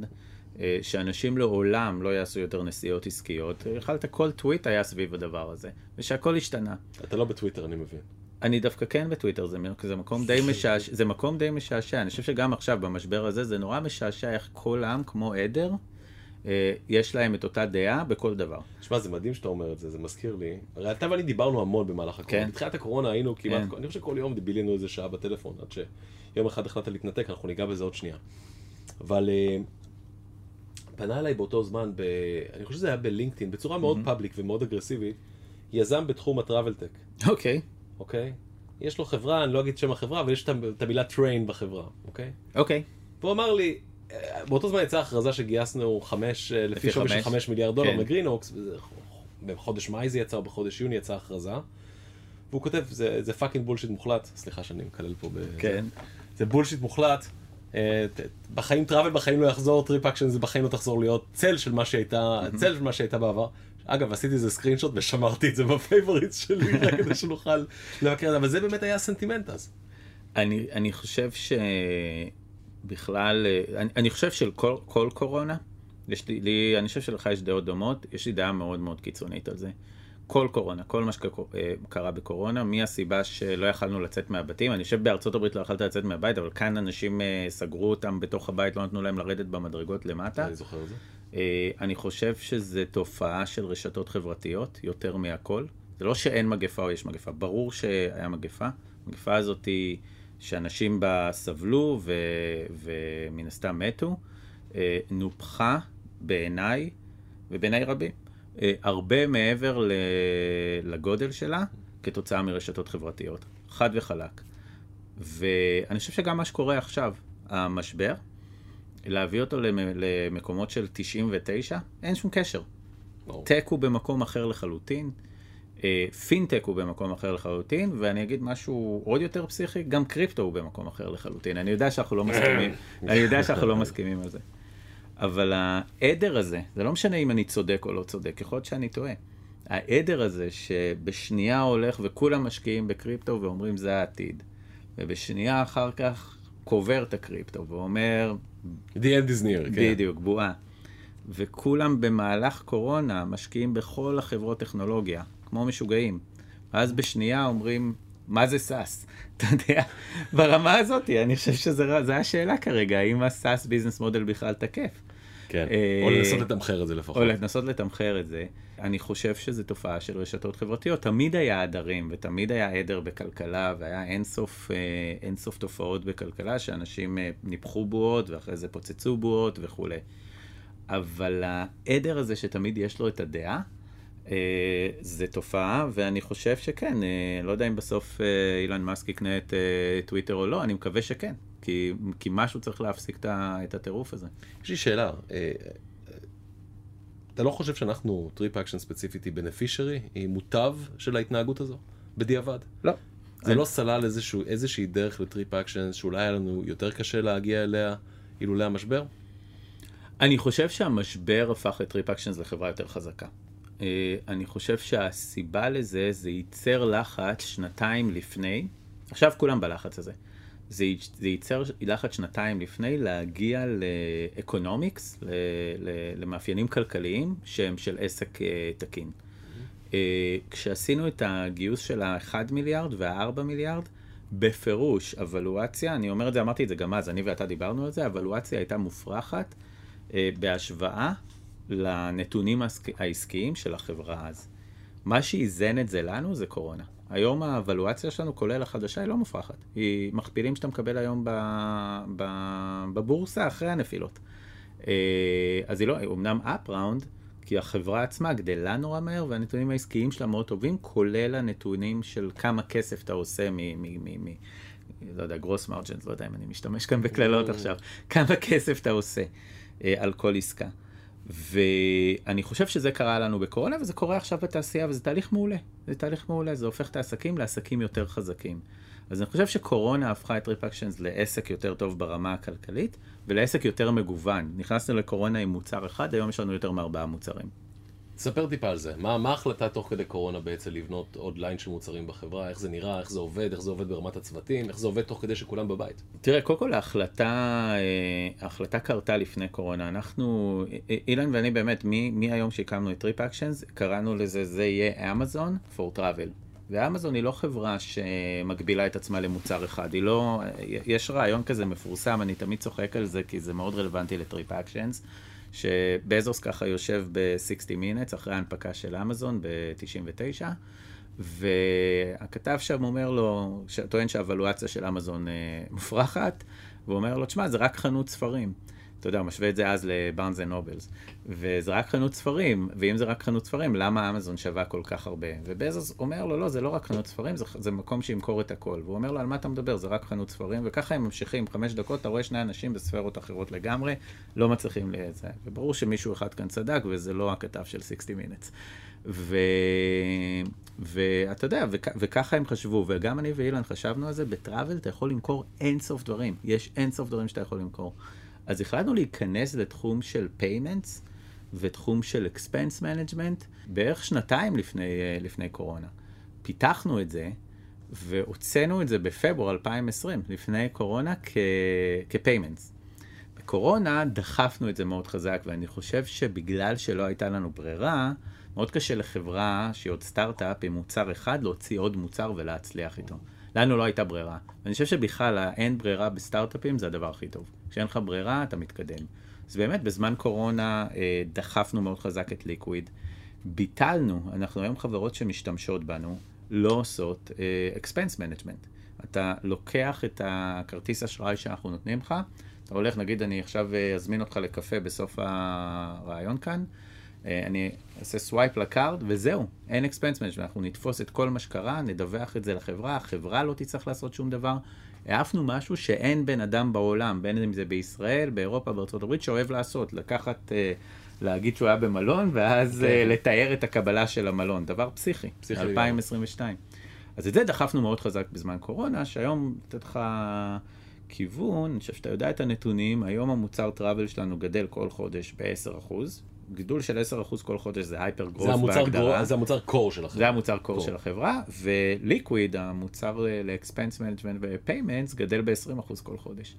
אה, שאנשים לעולם לא יעשו יותר נסיעות עסקיות. יכלת כל טוויט היה סביב הדבר הזה, ושהכל השתנה. אתה לא בטוויטר, אני מבין. אני דווקא כן בטוויטר, זה, זה מקום די משעשע, זה מקום די משעשע. אני חושב שגם עכשיו, במשבר הזה, זה נורא משעשע איך כל עם, כמו עדר, אה, יש להם את אותה דעה בכל דבר. שמע, זה מדהים שאתה אומר את זה, זה מזכיר לי. הרי אתה ואני דיברנו המון במהלך הקורונה. כן. בתחילת הקורונה היינו כמעט, כן. אני חושב שכל יום בילינו איזה שעה בטלפון, עד שיום אחד החלטת להתנתק, אנחנו ניגע בזה עוד שנייה. אבל uh, פנה אליי באותו זמן, ב... אני חושב שזה היה בלינקדאין, בצורה מאוד public ומאוד אגרסיבית, יזם בתחום ה travel tech. אוקיי. אוקיי? יש לו חברה, אני לא אגיד שם החברה, אבל יש את המילה train בחברה, אוקיי? אוקיי. והוא אמר לי, באותו זמן יצאה הכרזה שגייסנו חמש, אה, לפי שווי של חמש מיליארד דולר כן. מ Greenoaks, בחודש מאי זה יצא, או בחודש יוני יצאה הכרזה. והוא כותב, זה, זה fucking bullshit מוחלט, סליחה שאני מקלל פה ב... כן. זה bullshit מוחלט. אה, בחיים travel בחיים לא יחזור, TripActions זה בחיים לא תחזור להיות צל של מה שהייתה, צל של מה שהייתה בעבר. אגב, עשיתי איזה screenshot ושמרתי את זה ב favorites שלי, רק כדי שנוכל לבקר את זה, אבל זה באמת היה הסנטימנט אז. אני, אני חושב ש... בכלל, אה, אני, אני חושב של כל, כל קורונה, יש לי, לי, אני חושב שלך יש דעות דומות, יש לי דעה מאוד מאוד קיצונית על זה. כל קורונה, כל מה שקרה אה, בקורונה, מהסיבה שלא יכלנו לצאת מהבתים, אני חושב בארצות הברית לא יכלת לצאת מהבית, אבל כאן אנשים אה, סגרו אותם בתוך הבית, לא נתנו להם לרדת במדרגות למטה. אני זוכר את זה. אני חושב שזה תופעה של רשתות חברתיות, יותר מהכל. זה לא שאין מגפה או יש מגפה, ברור שהיה מגפה. המגפה הזאת היא... שאנשים בה סבלו ו, ומן הסתם מתו, אה, נופחה בעיניי ובעיניי רבים, אה, הרבה מעבר לגודל שלה כתוצאה מרשתות חברתיות, חד וחלק. ואני חושב שגם מה שקורה עכשיו, המשבר, להביא אותו למקומות של 99, אין שום קשר. tech הוא במקום אחר לחלוטין. אה, פינטק הוא במקום אחר לחלוטין, ואני אגיד משהו עוד יותר פסיכי, גם crypto הוא במקום אחר לחלוטין. אני יודע שאנחנו לא מסכימים, אני יודע שאנחנו לא מסכימים על זה. אבל העדר הזה, זה לא משנה אם אני צודק או לא צודק, יכול להיות שאני טועה. העדר הזה שבשנייה הולך וכולם משקיעים ב crypto ואומרים זה העתיד, ובשנייה אחר כך קובר את ה crypto ואומר... The end is near, כן. בדיוק, בועה. וכולם במהלך קורונה משקיעים בכל החברות טכנולוגיה, כמו משוגעים. ואז בשנייה אומרים, מה זה SaaS? אתה יודע, ברמה הזאת, אני חושב שזו השאלה כרגע, האם ה SaaS business model בכלל תקף. כן, אה, או לנסות לתמחר את זה לפחות. או לנסות לתמחר את זה. אני חושב שזו תופעה של רשתות חברתיות. תמיד היה עדרים, ותמיד היה עדר בכלכלה, והיה אינסוף, אה, אינסוף תופעות בכלכלה, שאנשים אה, ניפחו בועות, ואחרי זה פוצצו בועות וכולי. אבל העדר הזה שתמיד יש לו את הדעה, אה, זה תופעה, ואני חושב שכן, אה, לא יודע אם בסוף אה, אילון מאסק יקנה את טוויטר או לא, אני מקווה שכן, כי, כי משהו צריך להפסיק את הטירוף הזה. יש לי שאלה, אתה לא חושב שאנחנו, TripActions ספציפית, היא beneficiary, היא מוטב של ההתנהגות הזו, בדיעבד? לא. זה אני... לא סלל איזשהו, איזושהי דרך ל TripActions שאולי היה לנו יותר קשה להגיע אליה אילולא המשבר? אני חושב שהמשבר הפך את TripActions לחברה יותר חזקה. אה, אני חושב שהסיבה לזה, זה ייצר לחץ שנתיים לפני, עכשיו כולם בלחץ הזה, זה, זה ייצר לחץ שנתיים לפני להגיע ל economics, למאפיינים כלכליים שהם של עסק אה, תקין. Mm-hmm. כשעשינו את הגיוס של ה-1 מיליארד וה-4 מיליארד, בפירוש, אבלואציה, אני אומר את זה, אמרתי את זה גם אז, אני ואתה דיברנו על זה, אבלואציה הייתה מופרכת בהשוואה לנתונים העסקיים של החברה אז. מה שאיזן את זה לנו זה קורונה. היום האבלואציה שלנו, כולל החדשה, היא לא מופרכת. היא מכפילים שאתה מקבל היום ב, ב, בבורסה אחרי הנפילות. אה, אז היא לא, אמנם אפ ראונד, כי החברה עצמה גדלה נורא מהר, והנתונים העסקיים שלה מאוד טובים, כולל הנתונים של כמה כסף אתה עושה מ... מ, מ, מ לא יודע, גרוס מרג'נס, לא יודע אם אני משתמש כאן בקללות עכשיו, כמה כסף אתה עושה אה, על כל עסקה. ואני חושב שזה קרה לנו בקורונה, וזה קורה עכשיו בתעשייה, וזה תהליך מעולה. זה תהליך מעולה, זה הופך את העסקים לעסקים יותר חזקים. אז אני חושב שקורונה הפכה את ריפקשנס לעסק יותר טוב ברמה הכלכלית, ולעסק יותר מגוון. נכנסנו לקורונה עם מוצר אחד, היום יש לנו יותר מארבעה מוצרים. ספר טיפה על זה. מה, ההחלטה תוך כדי קורונה בעצם לבנות עוד line של מוצרים בחברה? איך זה נראה, איך זה עובד, איך זה עובד ברמת הצוותים, איך זה עובד תוך כדי שכולם בבית? תראה, קודם כל ההחלטה, אה, ההחלטה קרתה לפני קורונה. אנחנו, אילן ואני באמת, מהיום שהקמנו את TripActions, קראנו לזה, זה יהיה אמזון for travel. ואמזון היא לא חברה שמגבילה את עצמה למוצר אחד, היא לא, יש ריאיון כזה מפורסם, אני תמיד צוחק על זה כי זה מאוד רלוונטי ל TripActions. שבזוס ככה יושב ב-60 Minutes אחרי ההנפקה של אמזון ב-99, והכתב שם אומר לו, טוען שה valuation של אמזון אה, מופרכת, והוא אומר לו, תשמע, זה רק חנות ספרים. אתה יודע, משווה את זה אז ל Barnes and Nobles. וזה רק חנות ספרים, ואם זה רק חנות ספרים, למה אמזון שווה כל כך הרבה? ובזוס אומר לו, לא, זה לא רק חנות ספרים, זה, זה מקום שימכור את הכל. והוא אומר לו, על מה אתה מדבר? זה רק חנות ספרים, וככה הם ממשיכים, חמש דקות, אתה רואה שני אנשים בספירות אחרות לגמרי, לא מצליחים לזה. וברור שמישהו אחד כאן צדק, וזה לא הכתב של 60 מינטס. ו... ואתה יודע, וכ... וככה הם חשבו, וגם אני ואילן חשבנו על זה, בטראבל אתה יכול למכור אין סוף דברים, יש אין סוף דברים שאתה יכול למכור. אז החלטנו להיכנס לתחום של payments ותחום של expense management בערך שנתיים לפני, אה, לפני קורונה. פיתחנו את זה והוצאנו את זה בפברואר 2020, לפני קורונה, כ-payments. בקורונה דחפנו את זה מאוד חזק, ואני חושב שבגלל שלא הייתה לנו ברירה, מאוד קשה לחברה שהיא עוד סטארט-אפ עם מוצר אחד להוציא עוד מוצר ולהצליח איתו. לנו לא הייתה ברירה. ואני חושב שבכלל האין ברירה בסטארט-אפים זה הדבר הכי טוב. כשאין לך ברירה, אתה מתקדם. אז באמת, בזמן קורונה אה, דחפנו מאוד חזק את ליקוויד. ביטלנו, אנחנו היום חברות שמשתמשות בנו, לא עושות אה, expense management. אתה לוקח את הכרטיס אשראי שאנחנו נותנים לך, אתה הולך, נגיד אני עכשיו אה, אזמין אותך לקפה בסוף הריאיון כאן, אה, אני אעשה swipe ל card וזהו, אין expense management, אנחנו נתפוס את כל מה שקרה, נדווח את זה לחברה, החברה לא תצטרך לעשות שום דבר. העפנו משהו שאין בן אדם בעולם, בין אם זה בישראל, באירופה, בארצות הברית, שאוהב לעשות, לקחת, אה, להגיד שהוא היה במלון, ואז okay. אה, כן. לתאר את הקבלה של המלון, דבר פסיכי, פסיכי 2022. אז את זה דחפנו מאוד חזק בזמן קורונה, שהיום נותן לך כיוון, אני חושב שאתה יודע את הנתונים, היום המוצר travel שלנו גדל כל חודש ב-10%, גידול של 10% כל חודש זה hyper growth בהגדרה. זה המוצר core של החברה. זה המוצר core של החברה, ו Liquid, המוצר ל expense management ו payments, גדל ב-20% כל חודש.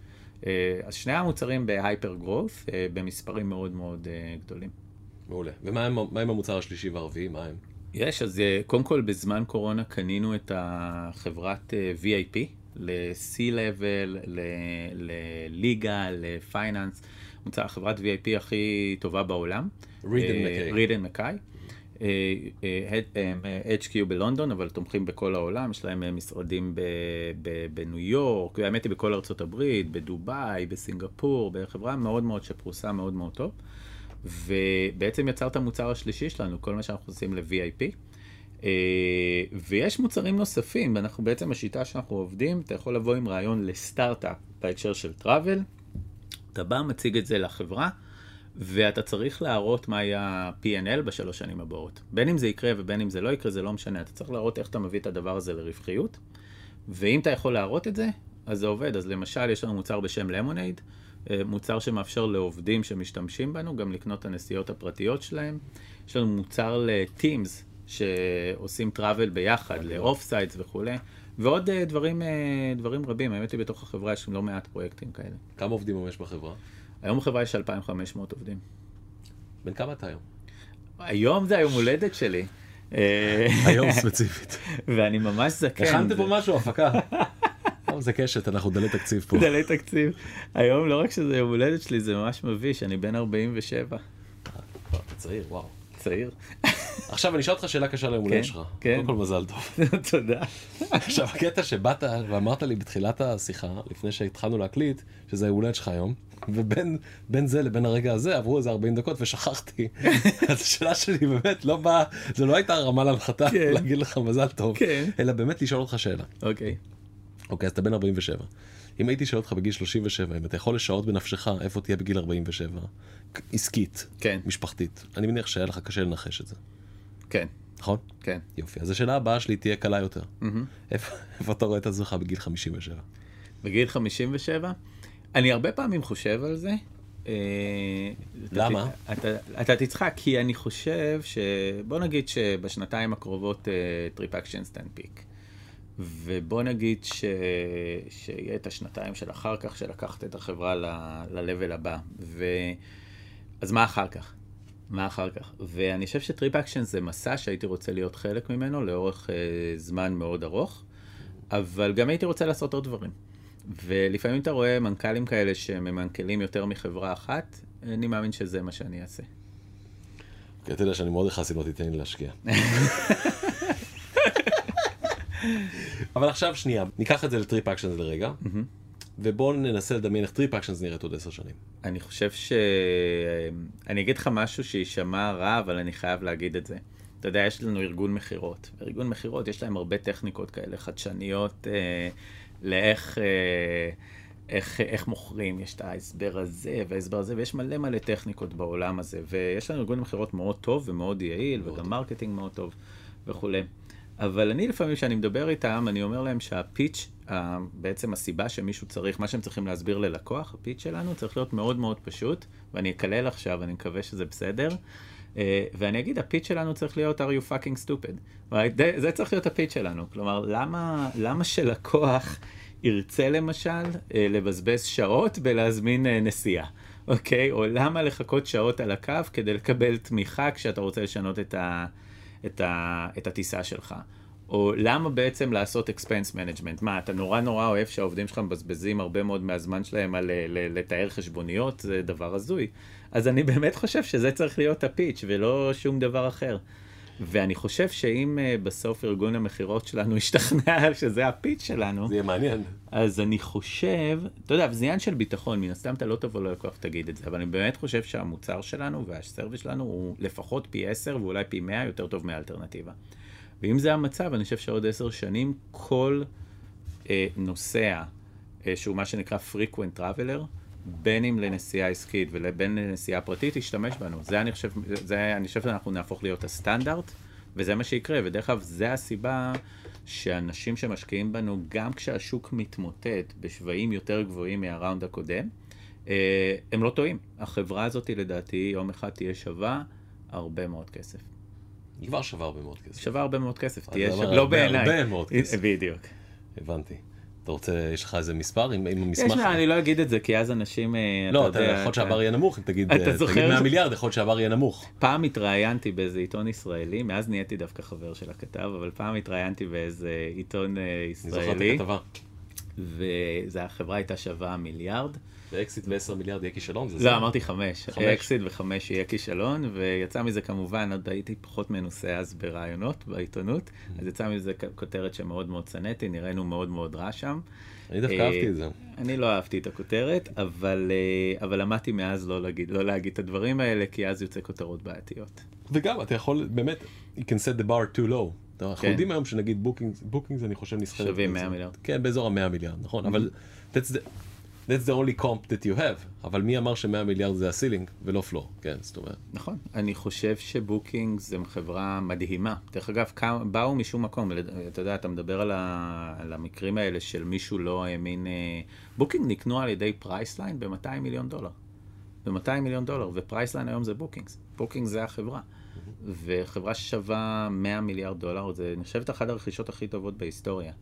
אה, אז שני המוצרים ב hyper growth, אה, במספרים מאוד מאוד אה, גדולים. מעולה. ומה עם, עם המוצר השלישי והרביעי? מה הם? יש, אז קודם כל בזמן קורונה קנינו את החברת VIP ל-C-Level, לליגה, לפייננס. מוצר חברת VIP הכי טובה בעולם. ריד אנד מקאי. HQ בלונדון, אבל תומכים בכל העולם, יש להם אה, משרדים בניו יורק, האמת היא בכל ארצות הברית, בדובאי, בסינגפור, בחברה מאוד מאוד שפרוסה מאוד מאוד טוב. ובעצם יצר את המוצר השלישי שלנו, כל מה שאנחנו עושים ל-VIP. אה, ויש מוצרים נוספים, אנחנו בעצם השיטה שאנחנו עובדים, אתה יכול לבוא עם רעיון לסטארט-אפ בהקשר של טראבל, אתה בא, מציג את זה לחברה, ואתה צריך להראות מה יהיה ה-P&L בשלוש שנים הבאות. בין אם זה יקרה ובין אם זה לא יקרה, זה לא משנה. אתה צריך להראות איך אתה מביא את הדבר הזה לרווחיות, ואם אתה יכול להראות את זה, אז זה עובד. אז למשל, יש לנו מוצר בשם למונייד, אה, מוצר שמאפשר לעובדים שמשתמשים בנו גם לקנות את הנסיעות הפרטיות שלהם. יש לנו מוצר ל-Teams שעושים travel ביחד, ל-off sites וכולי. ועוד uh, דברים, uh, דברים רבים, האמת היא בתוך החברה יש לא מעט פרויקטים כאלה. כמה עובדים יש בחברה? היום בחברה יש 2,500 עובדים. בן כמה אתה היום? היום זה היום הולדת שלי. אה, היום ספציפית. ואני ממש זקן. הכנתם פה משהו, הפקה. זה קשת, אנחנו דלי תקציב פה. דלי תקציב. היום לא רק שזה יום הולדת שלי, זה ממש מביש, אני בן 47. אתה צעיר, וואו. צעיר. עכשיו אני אשאל אותך שאלה קשה ליום הולדת כן, שלך. כן. קודם כל מזל טוב. תודה. עכשיו הקטע שבאת ואמרת לי בתחילת השיחה, לפני שהתחלנו להקליט, שזה היום הולדת שלך היום, ובין זה לבין הרגע הזה עברו איזה 40 דקות ושכחתי. אז השאלה שלי באמת לא באה, זה לא הייתה הרמה להנחתה כן. להגיד לך מזל טוב, כן. אלא באמת לשאול אותך שאלה. אוקיי. אוקיי, אז אתה בן 47. אם הייתי שואל אותך בגיל 37, אם אתה יכול לשעות בנפשך איפה תהיה בגיל 47, עסקית, כן. משפחתית, אני מניח שהיה לך קשה לנחש את זה. כן. נכון? כן. יופי. אז השאלה הבאה שלי תהיה קלה יותר. Mm-hmm. איפה, איפה אתה רואה את עצמך בגיל 57? בגיל 57? אני הרבה פעמים חושב על זה. אה, למה? אתה, אתה תצחק, כי אני חושב ש... בוא נגיד שבשנתיים הקרובות TripActions תנפיק. ובוא נגיד ש... שיהיה את השנתיים של אחר כך, של לקחת את החברה ל-level הבא. ו... אז מה אחר כך? מה אחר כך? ואני חושב ש TripActions זה מסע שהייתי רוצה להיות חלק ממנו לאורך uh, זמן מאוד ארוך, אבל גם הייתי רוצה לעשות עוד דברים. ולפעמים אתה רואה מנכ"לים כאלה שממנכ"לים יותר מחברה אחת, אני מאמין שזה מה שאני אעשה. כי אתה יודע שאני מאוד אכעס אם לא תיתן לי להשקיע. אבל עכשיו שנייה, ניקח את זה ל TripActions לרגע, ובואו ננסה לדמיין איך TripActions נראית עוד עשר שנים. אני חושב ש... אני אגיד לך משהו שיישמע רע, אבל אני חייב להגיד את זה. אתה יודע, יש לנו ארגון מכירות. ארגון מכירות, יש להם הרבה טכניקות כאלה חדשניות אה, לאיך... אה, איך, איך מוכרים, יש את ההסבר הזה וההסבר הזה, ויש מלא מלא טכניקות בעולם הזה, ויש לנו ארגון מכירות מאוד טוב ומאוד יעיל, מאוד וגם טוב. marketing מאוד טוב וכולי. אבל אני לפעמים, כשאני מדבר איתם, אני אומר להם שהפיץ', בעצם הסיבה שמישהו צריך, מה שהם צריכים להסביר ללקוח, הפיץ' שלנו צריך להיות מאוד מאוד פשוט, ואני אקלל עכשיו, אני מקווה שזה בסדר. אה, ואני אגיד, הפיץ' שלנו צריך להיות are you fucking stupid. זה צריך להיות הפיץ' שלנו. כלומר, למה, למה שלקוח ירצה למשל אה, לבזבז שעות בלהזמין אה, נסיעה? אוקיי? או למה לחכות שעות על הקו כדי לקבל תמיכה כשאתה רוצה לשנות את ה... את, ה, את הטיסה שלך. או למה בעצם לעשות expense management? מה, אתה נורא נורא אוהב שהעובדים שלך מבזבזים הרבה מאוד מהזמן שלהם על לתאר חשבוניות? זה דבר הזוי. אז אני באמת חושב שזה צריך להיות הפיץ' ולא שום דבר אחר. ואני חושב שאם uh, בסוף ארגון המכירות שלנו ישתכנע שזה הפיץ' שלנו, זה יהיה מעניין. אז אני חושב, אתה יודע, זה עניין של ביטחון, מן הסתם אתה לא תבוא ללקוח ותגיד את זה, אבל אני באמת חושב שהמוצר שלנו והסרוויס שלנו הוא לפחות פי 10 ואולי פי 100 יותר טוב מהאלטרנטיבה. ואם זה המצב, אני חושב שעוד 10 שנים כל uh, נוסע, uh, שהוא מה שנקרא frequent traveler, בין אם לנסיעה עסקית ובין לנסיעה פרטית, ישתמש בנו. זה אני חושב, זה אני חושב שאנחנו נהפוך להיות הסטנדרט, וזה מה שיקרה. ודרך אגב, זה הסיבה שאנשים שמשקיעים בנו, גם כשהשוק מתמוטט בשווים יותר גבוהים מהראונד הקודם, אה, הם לא טועים. החברה הזאת, לדעתי, יום אחד תהיה שווה הרבה מאוד כסף. היא כבר שווה הרבה מאוד כסף. שווה הרבה מאוד כסף, תהיה שווה, לא בעיניי. הרבה מאוד כסף. בדיוק. הבנתי. אתה רוצה, יש לך איזה מספר עם, עם המסמך? יש אני לא אגיד את זה, כי אז אנשים, אה, לא, אתה יכול שהבר יהיה נמוך, אם תגיד, אתה תגיד 100 מיליארד, יכול שהבר יהיה נמוך. פעם התראיינתי באיזה עיתון ישראלי, מאז נהייתי דווקא חבר של הכתב, אבל פעם התראיינתי באיזה עיתון ישראלי. אה, אני זוכר את הכתבה. והחברה הייתה שווה מיליארד. ואקזיט ב-10 מיליארד יהיה כישלון? לא, אמרתי חמש. אקזיט בחמש יהיה כישלון, ויצא מזה כמובן, עוד הייתי פחות מנוסה אז ברעיונות בעיתונות, אז יצא מזה כותרת שמאוד מאוד שנאתי, נראינו מאוד מאוד רע שם. אני דווקא אהבתי את זה. אני לא אהבתי את הכותרת, אבל, אה, אבל למדתי מאז לא להגיד, לא להגיד את הדברים האלה, כי אז יוצא כותרות בעייתיות. וגם, אתה יכול, באמת, you can set the bar too low. אנחנו כן. יודעים היום שנגיד Booking, Booking אני חושב נסחרת. שווים 100 מיליארד. כן, באזור ה-100 מיליארד, נכון, אבל that's the, only comp that you have, אבל מי אמר ש-100 מיליארד זה ה ceiling ולא floor, כן, זאת אומרת. נכון, אני חושב ש Booking זה חברה מדהימה. דרך אגב, באו משום מקום, אתה יודע, אתה מדבר על, ה, על המקרים האלה של מישהו לא האמין, אה, Booking נקנו על ידי Priceline ב-200 מיליון דולר. ב-200 מיליון דולר, ו Priceline היום זה Bookings. Booking זה החברה. וחברה ששווה 100 מיליארד דולר, זה נחשבת אחת הרכישות הכי טובות בהיסטוריה.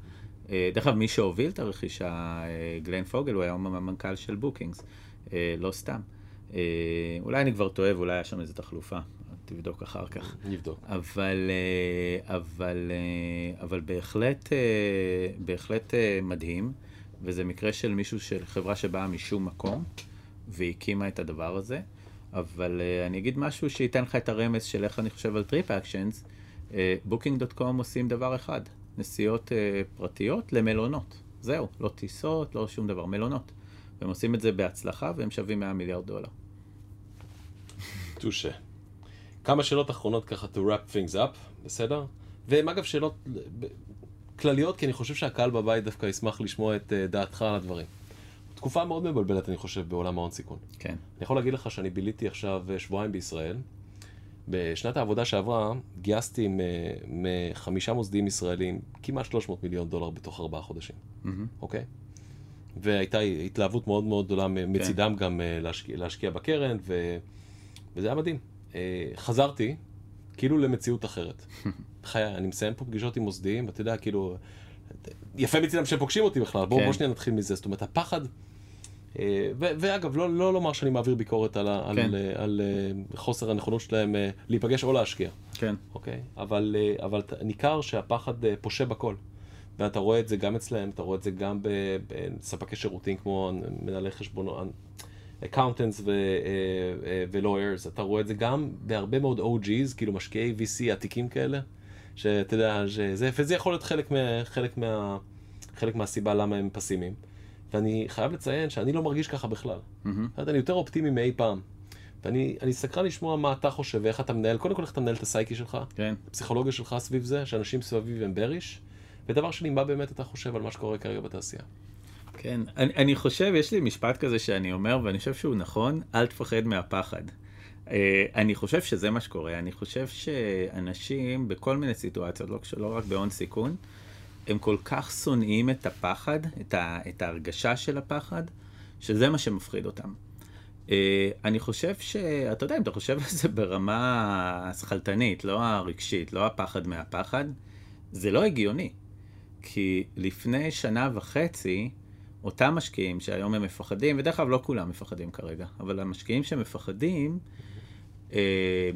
אה, דרך אגב, מי שהוביל את הרכישה, אה, גלן פוגל, הוא היום המנכ"ל של Bookings, אה, לא סתם. אולי אני כבר טועה ואולי היה שם איזו תחלופה, תבדוק אחר כך. נבדוק. אבל, אבל, אבל בהחלט, בהחלט מדהים, וזה מקרה של מישהו, של חברה שבאה משום מקום, והקימה את הדבר הזה. אבל אני אגיד משהו שייתן לך את הרמז של איך אני חושב על TripActions. Booking.com עושים דבר אחד, נסיעות אה, פרטיות למלונות. זהו, לא טיסות, לא שום דבר, מלונות. והם עושים את זה בהצלחה והם שווים 100 מיליארד דולר. touché. כמה שאלות אחרונות ככה to wrap things up, בסדר? והם אגב שאלות כלליות, כי אני חושב שהקהל בבית דווקא ישמח לשמוע את אה, דעתך על הדברים. תקופה מאוד מבלבלת, אני חושב, בעולם ההון סיכון. כן. אני יכול להגיד לך שאני ביליתי עכשיו אה, שבועיים בישראל, בשנת העבודה שעברה גייסתי מחמישה מוסדיים ישראלים כמעט 300 מיליון דולר בתוך ארבעה חודשים, mm-hmm. אוקיי? והייתה התלהבות מאוד מאוד גדולה כן. מצידם גם אה, להשקיע, להשקיע בקרן, ו... וזה היה מדהים. אה, חזרתי, כאילו למציאות אחרת. חיי, אני מסיים פה פגישות עם מוסדיים, ואתה יודע, כאילו, יפה מצדם שהם פוגשים אותי בכלל, בואו כן. בוא שנייה נתחיל מזה. זאת אומרת, הפחד, ואגב, לא, לא לומר שאני מעביר ביקורת על, כן. על, אה, על אה, חוסר הנכונות שלהם אה, להיפגש או להשקיע, כן. אוקיי? אבל, אה, אבל ניכר שהפחד אה, פושה בכל. ואתה רואה את זה גם אצלם, אתה רואה את זה גם בספקי שירותים כמו מנהלי חשבונות, accountants ו lawyers, אתה רואה את זה גם בהרבה מאוד OG's, כאילו משקיעי VC עתיקים כאלה, שאתה יודע, שזה, וזה יכול להיות חלק, מה, חלק, מה, חלק מהסיבה למה הם פסימיים. ואני חייב לציין שאני לא מרגיש ככה בכלל. אומרת, אני יותר אופטימי מאי פעם. ואני אני סקרן לשמוע מה אתה חושב ואיך אתה מנהל, קודם כל איך אתה מנהל את הסייקי שלך, כן. הפסיכולוגיה שלך סביב זה, שאנשים סביב הם בריש, ודבר שני, מה באמת אתה חושב על מה שקורה כרגע בתעשייה. כן, אני, אני חושב, יש לי משפט כזה שאני אומר, ואני חושב שהוא נכון, אל תפחד מהפחד. Uh, אני חושב שזה מה שקורה, אני חושב שאנשים בכל מיני סיטואציות, לא, לא רק בהון סיכון, הם כל כך שונאים את הפחד, את, ה, את ההרגשה של הפחד, שזה מה שמפחיד אותם. Uh, אני חושב שאתה יודע, אם אתה חושב על זה ברמה השכלתנית, לא הרגשית, לא הפחד מהפחד, זה לא הגיוני. כי לפני שנה וחצי, אותם משקיעים שהיום הם מפחדים, ודרך אגב לא כולם מפחדים כרגע, אבל המשקיעים שמפחדים, אה,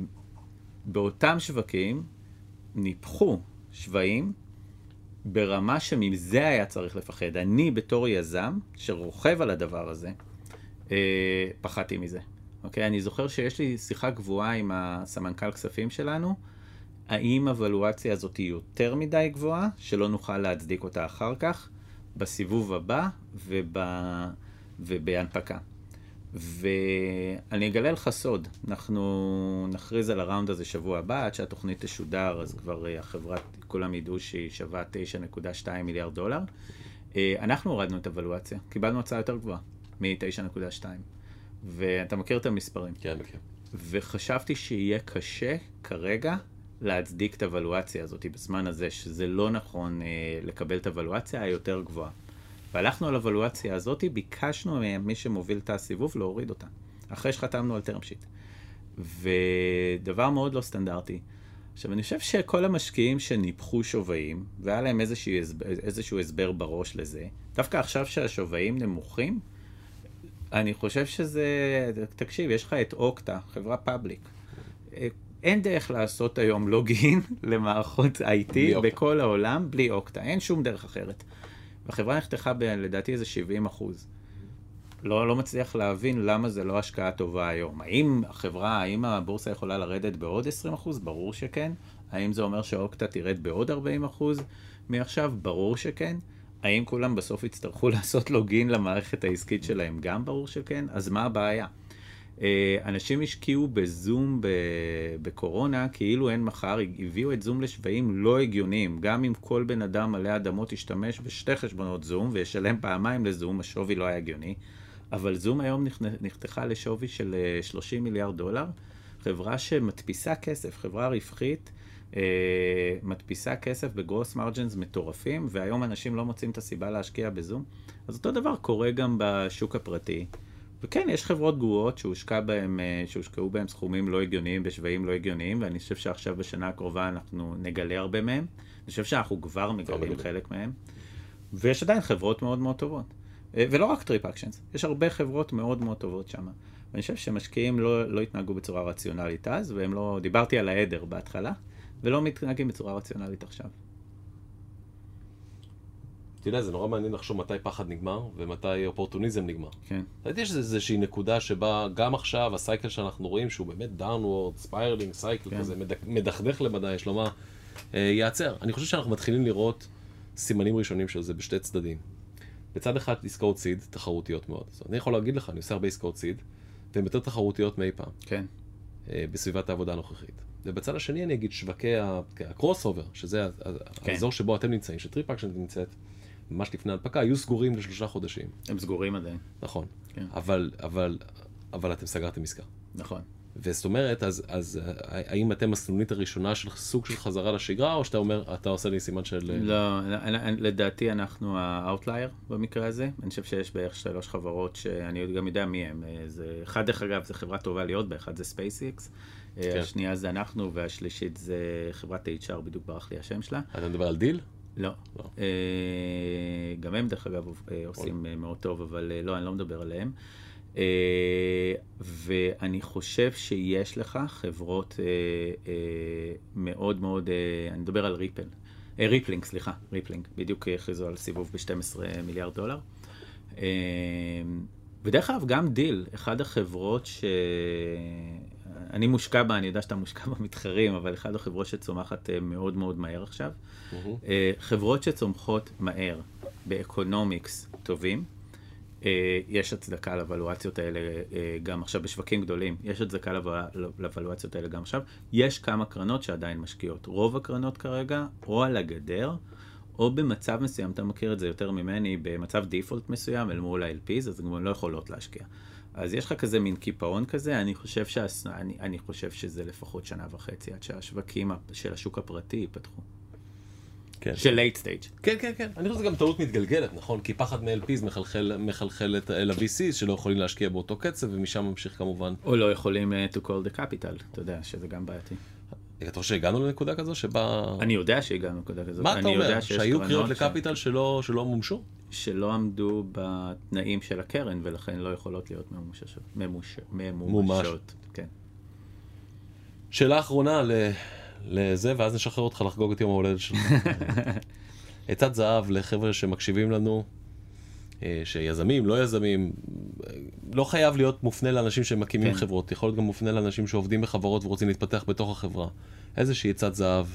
באותם שווקים ניפחו שווים ברמה שמזה היה צריך לפחד. אני בתור יזם שרוכב על הדבר הזה, אה, פחדתי מזה. אוקיי? אני זוכר שיש לי שיחה גבוהה עם הסמנכ"ל כספים שלנו, האם הוולואציה הזאת היא יותר מדי גבוהה, שלא נוכל להצדיק אותה אחר כך, בסיבוב הבא וב... ובהנפקה. ואני אגלה לך סוד, אנחנו נכריז על הראונד הזה שבוע הבא, עד שהתוכנית תשודר, אז כבר אה, החברה, כולם ידעו שהיא שווה 9.2 מיליארד דולר. אה, אנחנו הורדנו את הוולואציה, קיבלנו הצעה יותר גבוהה מ-9.2. ואתה מכיר את המספרים. כן, מכיר. וחשבתי שיהיה קשה כרגע להצדיק את הוולואציה הזאת בזמן הזה, שזה לא נכון אה, לקבל את הוולואציה היותר גבוהה. והלכנו על הוולואציה הזאת, ביקשנו ממי שמוביל את הסיבוב להוריד אותה, אחרי שחתמנו על term sheet. ודבר מאוד לא סטנדרטי. עכשיו, אני חושב שכל המשקיעים שניפחו שווים, והיה להם איזשהו הסבר, איזשהו הסבר בראש לזה, דווקא עכשיו שהשווים נמוכים, אני חושב שזה, תקשיב, יש לך את אוקטה, חברה פאבליק. אין דרך לעשות היום לוגין למערכות IT. בכל העולם בלי אוקטה, אין שום דרך אחרת. והחברה נחתכה ב, לדעתי איזה 70 אחוז. לא, לא מצליח להבין למה זה לא השקעה טובה היום. האם החברה, האם הבורסה יכולה לרדת בעוד 20 אחוז? ברור שכן. האם זה אומר שאוקטה תרד בעוד 40 אחוז מעכשיו? ברור שכן. האם כולם בסוף יצטרכו לעשות לוגין למערכת העסקית שלהם? גם ברור שכן. אז מה הבעיה? אה, אנשים השקיעו בזום בקורונה כאילו אין מחר, הביאו את זום לשווים לא הגיוניים. גם אם כל בן אדם מלא אדמות ישתמש בשתי חשבונות זום וישלם פעמיים לזום, השווי לא היה הגיוני. אבל זום היום נחתכה לשווי של אה, 30 מיליארד דולר. חברה שמדפיסה כסף, חברה רווחית, אה, מדפיסה כסף בגרוס מרג'נס מטורפים, והיום אנשים לא מוצאים את הסיבה להשקיע בזום. אז אותו דבר קורה גם בשוק הפרטי. וכן, יש חברות גרועות שהושקע בהם, אה, שהושקעו בהם סכומים לא הגיוניים בשווים לא הגיוניים, ואני חושב שעכשיו בשנה הקרובה אנחנו נגלה הרבה מהם. אני חושב שאנחנו כבר מגלים. חלק מהם. ויש עדיין חברות מאוד מאוד טובות. אה, ולא רק TripActions, יש הרבה חברות מאוד מאוד טובות שם. ואני חושב שמשקיעים לא, לא התנהגו בצורה רציונלית אז, והם לא, דיברתי על העדר בהתחלה, ולא מתנהגים בצורה רציונלית עכשיו. אתה יודע, זה נורא מעניין לחשוב מתי פחד נגמר ומתי אופורטוניזם נגמר. כן. לדעתי יש איזושהי נקודה שבה גם עכשיו ה cycle שאנחנו רואים שהוא באמת downward, spiraling, cycle כן. כזה, מדכדך למדי, יש לומר, אה, ייעצר. אני חושב שאנחנו מתחילים לראות סימנים ראשונים של זה בשתי צדדים. בצד אחד עסקאות seed, תחרותיות מאוד. זאת אומרת, אני יכול להגיד לך, אני עושה הרבה עסקאות seed, והן יותר תחרותיות מאי פעם, כן. אה, בסביבת העבודה הנוכחית. ובצד השני אני אגיד שווקי ה crossover, שזה כן. האזור שבו אתם נמצאים, ש TripActions נמצאת, ממש לפני ההנפקה, היו סגורים לשלושה חודשים. הם סגורים עדיין. נכון. כן. אבל, אבל, אבל אתם סגרתם עסקה. נכון. וזאת אומרת, אז, אז האם אתם הסנונית הראשונה של סוג של חזרה לשגרה, או שאתה אומר, אתה עושה לי סימן של... לא, לדעתי אנחנו ה outlier במקרה הזה. אני חושב שיש בערך שלוש חברות שאני גם יודע מי הם. זה, אחד, דרך אגב, זה חברה טובה להיות בה, אחד זה SpaceX, כן. השנייה זה אנחנו, והשלישית זה חברת HR, בדיוק ברח לי השם שלה. אתה מדבר על Deel? לא. לא. גם הם, דרך אגב, עושים מאוד טוב, אבל לא, אני לא מדבר עליהם. ואני חושב שיש לך חברות מאוד מאוד, אני מדבר על Ripple, Rippling, סליחה, Rippling, בדיוק הכריזו על סיבוב ב-12 מיליארד דולר. ודרך אגב, גם Deel, אחד החברות שאני מושקע בה, אני יודע שאתה מושקע במתחרים, אבל אחד החברות שצומחת אה, מאוד מאוד מהר עכשיו. Mm-hmm. חברות שצומחות מהר ב economics טובים. אה, יש הצדקה לוולואציות האלה אה, גם עכשיו בשווקים גדולים, יש הצדקה לוולואציות האלה גם עכשיו. יש כמה קרנות שעדיין משקיעות. רוב הקרנות כרגע או על הגדר, או במצב מסוים, אתה מכיר את זה יותר ממני, במצב דיפולט מסוים אל מול ה-LPs, אז הן לא יכולות להשקיע. אז יש לך כזה מין קיפאון כזה, אני חושב, שהס... אני, אני חושב שזה לפחות שנה וחצי עד שהשווקים של השוק הפרטי ייפתחו. כן. של late stage. כן, כן, כן. אני חושב שזה גם טעות מתגלגלת, נכון? כי פחד מ-LPs מחלחל, מחלחל אל ה-VCs שלא יכולים להשקיע באותו קצב, ומשם ממשיך כמובן. או לא יכולים אה, to call the capital, אתה יודע, שזה גם בעייתי. אתה חושב שהגענו לנקודה כזו שבה... אני יודע שהגענו לנקודה כזו. מה אתה אומר? שהיו קריאות ל capital ש... שלא, שלא מומשו? שלא עמדו בתנאים של הקרן, ולכן לא יכולות להיות ממומשות. ממוש... ממומשות. כן. שאלה אחרונה ל... לזה, ואז נשחרר אותך לחגוג את יום ההולדת שלך. עצת זהב לחבר'ה שמקשיבים לנו, שיזמים, לא יזמים, לא חייב להיות מופנה לאנשים שמקימים כן. חברות, יכול להיות גם מופנה לאנשים שעובדים בחברות ורוצים להתפתח בתוך החברה. איזושהי עצת זהב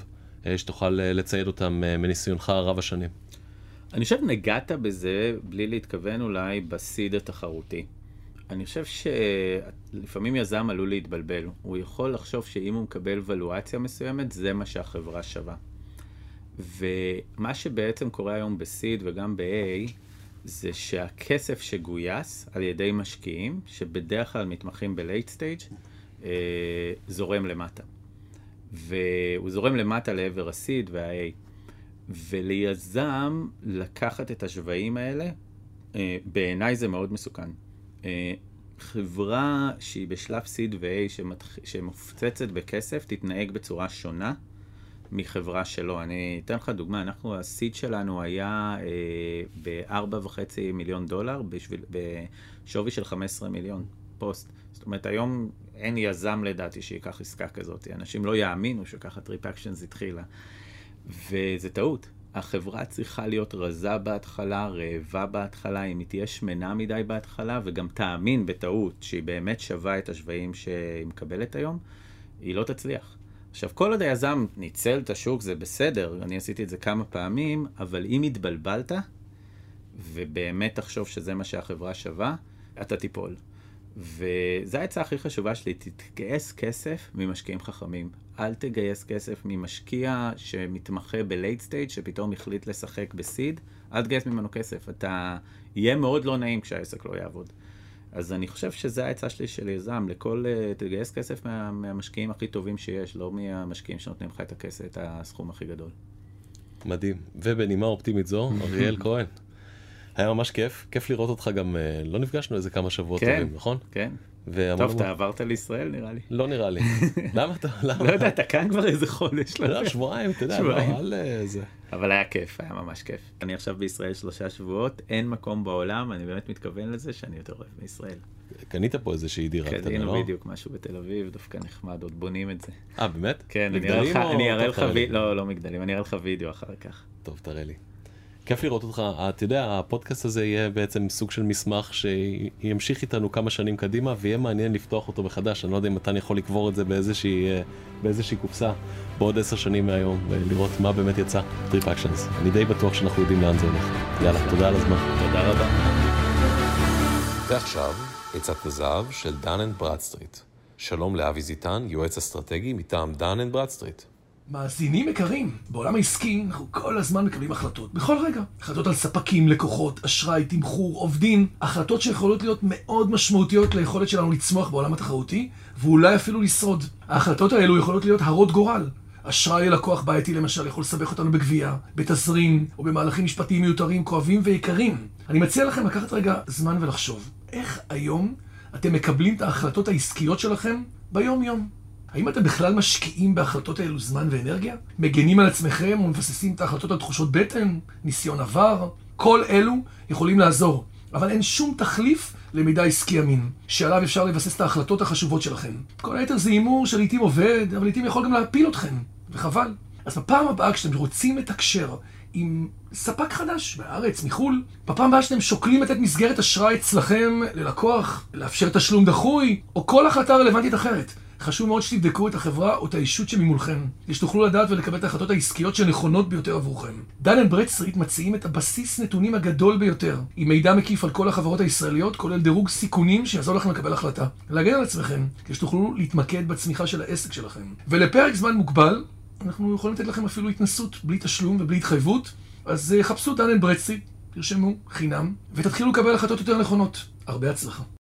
אה, שתוכל אה, לצייד אותם מניסיונך רב השנים. אני חושב נגעת בזה, בלי להתכוון אולי, בסיד התחרותי. אני חושב שלפעמים יזם עלול להתבלבל. הוא יכול לחשוב שאם הוא מקבל ולואציה מסוימת, זה מה שהחברה שווה. ומה שבעצם קורה היום ב-seed וגם ב-A, זה שהכסף שגויס על ידי משקיעים, שבדרך כלל מתמחים ב-late stage, אה, זורם למטה. והוא זורם למטה לעבר ה-seed וה-A. וליזם לקחת את השווים האלה, אה, בעיניי זה מאוד מסוכן. אה, חברה שהיא בשלב seed ו-A. שמופצצת בכסף תתנהג בצורה שונה מחברה שלא. אני אתן לך דוגמה, אנחנו, ה seed שלנו היה אה, ב-4.5 מיליון דולר בשביל, בשווי של 15 מיליון פוסט. זאת אומרת, היום אין יזם לדעתי שייקח עסקה כזאת. אנשים לא יאמינו שככה TripActions התחילה. וזה טעות. החברה צריכה להיות רזה בהתחלה, רעבה בהתחלה, אם היא תהיה שמנה מדי בהתחלה, וגם תאמין בטעות שהיא באמת שווה את השווים שהיא מקבלת היום, היא לא תצליח. עכשיו, כל עוד היזם ניצל את השוק זה בסדר, אני עשיתי את זה כמה פעמים, אבל אם התבלבלת, ובאמת תחשוב שזה מה שהחברה שווה, אתה תיפול. וזו העצה הכי חשובה שלי, תתגייס כסף ממשקיעים חכמים. אל תגייס כסף ממשקיע שמתמחה ב-late stage, שפתאום החליט לשחק בסיד, אל תגייס ממנו כסף. אתה, יהיה מאוד לא נעים כשהעסק לא יעבוד. אז אני חושב שזו העצה שלי של יזם, לכל, אה, תגייס כסף מה, מהמשקיעים הכי טובים שיש, לא מהמשקיעים שנותנים לך את הכסף, את הסכום הכי גדול. מדהים. ובנימה אופטימית זו, אריאל כהן. היה ממש כיף, כיף לראות אותך גם, אה, לא נפגשנו איזה כמה שבועות כן, טובים, נכון? כן. טוב, אתה עברת לישראל נראה לי. לא נראה לי. למה אתה, למה? לא יודע, אתה כאן כבר איזה חודש. לא, שבועיים, אתה יודע, לא, אל זה. אבל היה כיף, היה ממש כיף. אני עכשיו בישראל שלושה שבועות, אין מקום בעולם, אני באמת מתכוון לזה שאני יותר אוהב מישראל. קנית פה איזושהי דירה קטנה, לא? קנינו בדיוק משהו בתל אביב, דווקא נחמד, עוד בונים את זה. אה, באמת? כן, אני אראה לך, לא, לא מגדלים, אני אראה לך וידאו אחר כך. טוב, תראה לי. כיף לראות אותך, אתה יודע, הפודקאסט הזה יהיה בעצם סוג של מסמך שימשיך איתנו כמה שנים קדימה ויהיה מעניין לפתוח אותו מחדש, אני לא יודע אם מתן יכול לקבור את זה באיזושהי, באיזושהי קופסה בעוד עשר שנים מהיום ולראות מה באמת יצא, TripActions. אני די בטוח שאנחנו יודעים לאן זה הולך. יאללה, תודה על הזמן. תודה רבה. ועכשיו, עצת הזהב של Dun & Bradstreet. שלום לאבי זיתן, יועץ אסטרטגי מטעם Dun & Bradstreet. מאזינים יקרים, בעולם העסקי אנחנו כל הזמן מקבלים החלטות, בכל רגע. החלטות על ספקים, לקוחות, אשראי, תמחור, עובדים, החלטות שיכולות להיות מאוד משמעותיות ליכולת שלנו לצמוח בעולם התחרותי, ואולי אפילו לשרוד. ההחלטות האלו יכולות להיות הרות גורל. אשראי ללקוח בעייתי למשל יכול לסבך אותנו בגבייה, בתזרים, או במהלכים משפטיים מיותרים, כואבים ויקרים. אני מציע לכם לקחת רגע זמן ולחשוב, איך היום אתם מקבלים את ההחלטות העסקיות שלכם ביום-יום? האם אתם בכלל משקיעים בהחלטות האלו זמן ואנרגיה? מגנים על עצמכם ומבססים את ההחלטות על תחושות בטן, ניסיון עבר? כל אלו יכולים לעזור, אבל אין שום תחליף למידע עסקי אמין, שעליו אפשר לבסס את ההחלטות החשובות שלכם. כל היתר זה הימור שלעיתים עובד, אבל לעיתים יכול גם להפיל אתכם, וחבל. אז בפעם הבאה כשאתם רוצים לתקשר עם ספק חדש בארץ, מחו"ל, בפעם הבאה שאתם שוקלים לתת מסגרת אשראי אצלכם ללקוח, לאפשר תשלום דחוי, או כל החלטה רלוונטית אחרת. חשוב מאוד שתבדקו את החברה או את האישות שממולכם, כדי שתוכלו לדעת ולקבל את ההחלטות העסקיות שנכונות ביותר עבורכם. Dun & Bradstreet מציעים את הבסיס נתונים הגדול ביותר, עם מידע מקיף על כל החברות הישראליות, כולל דירוג סיכונים שיעזור לכם לקבל החלטה. להגן על עצמכם, כדי שתוכלו להתמקד בצמיחה של העסק שלכם. ולפרק זמן מוגבל, אנחנו יכולים לתת לכם אפילו התנסות בלי תשלום ובלי התחייבות, אז אה, חפשו Dun & Bradstreet, תרשמו חינם, ותתחילו לקבל החלטות יותר נכונות. הרבה הצלחה.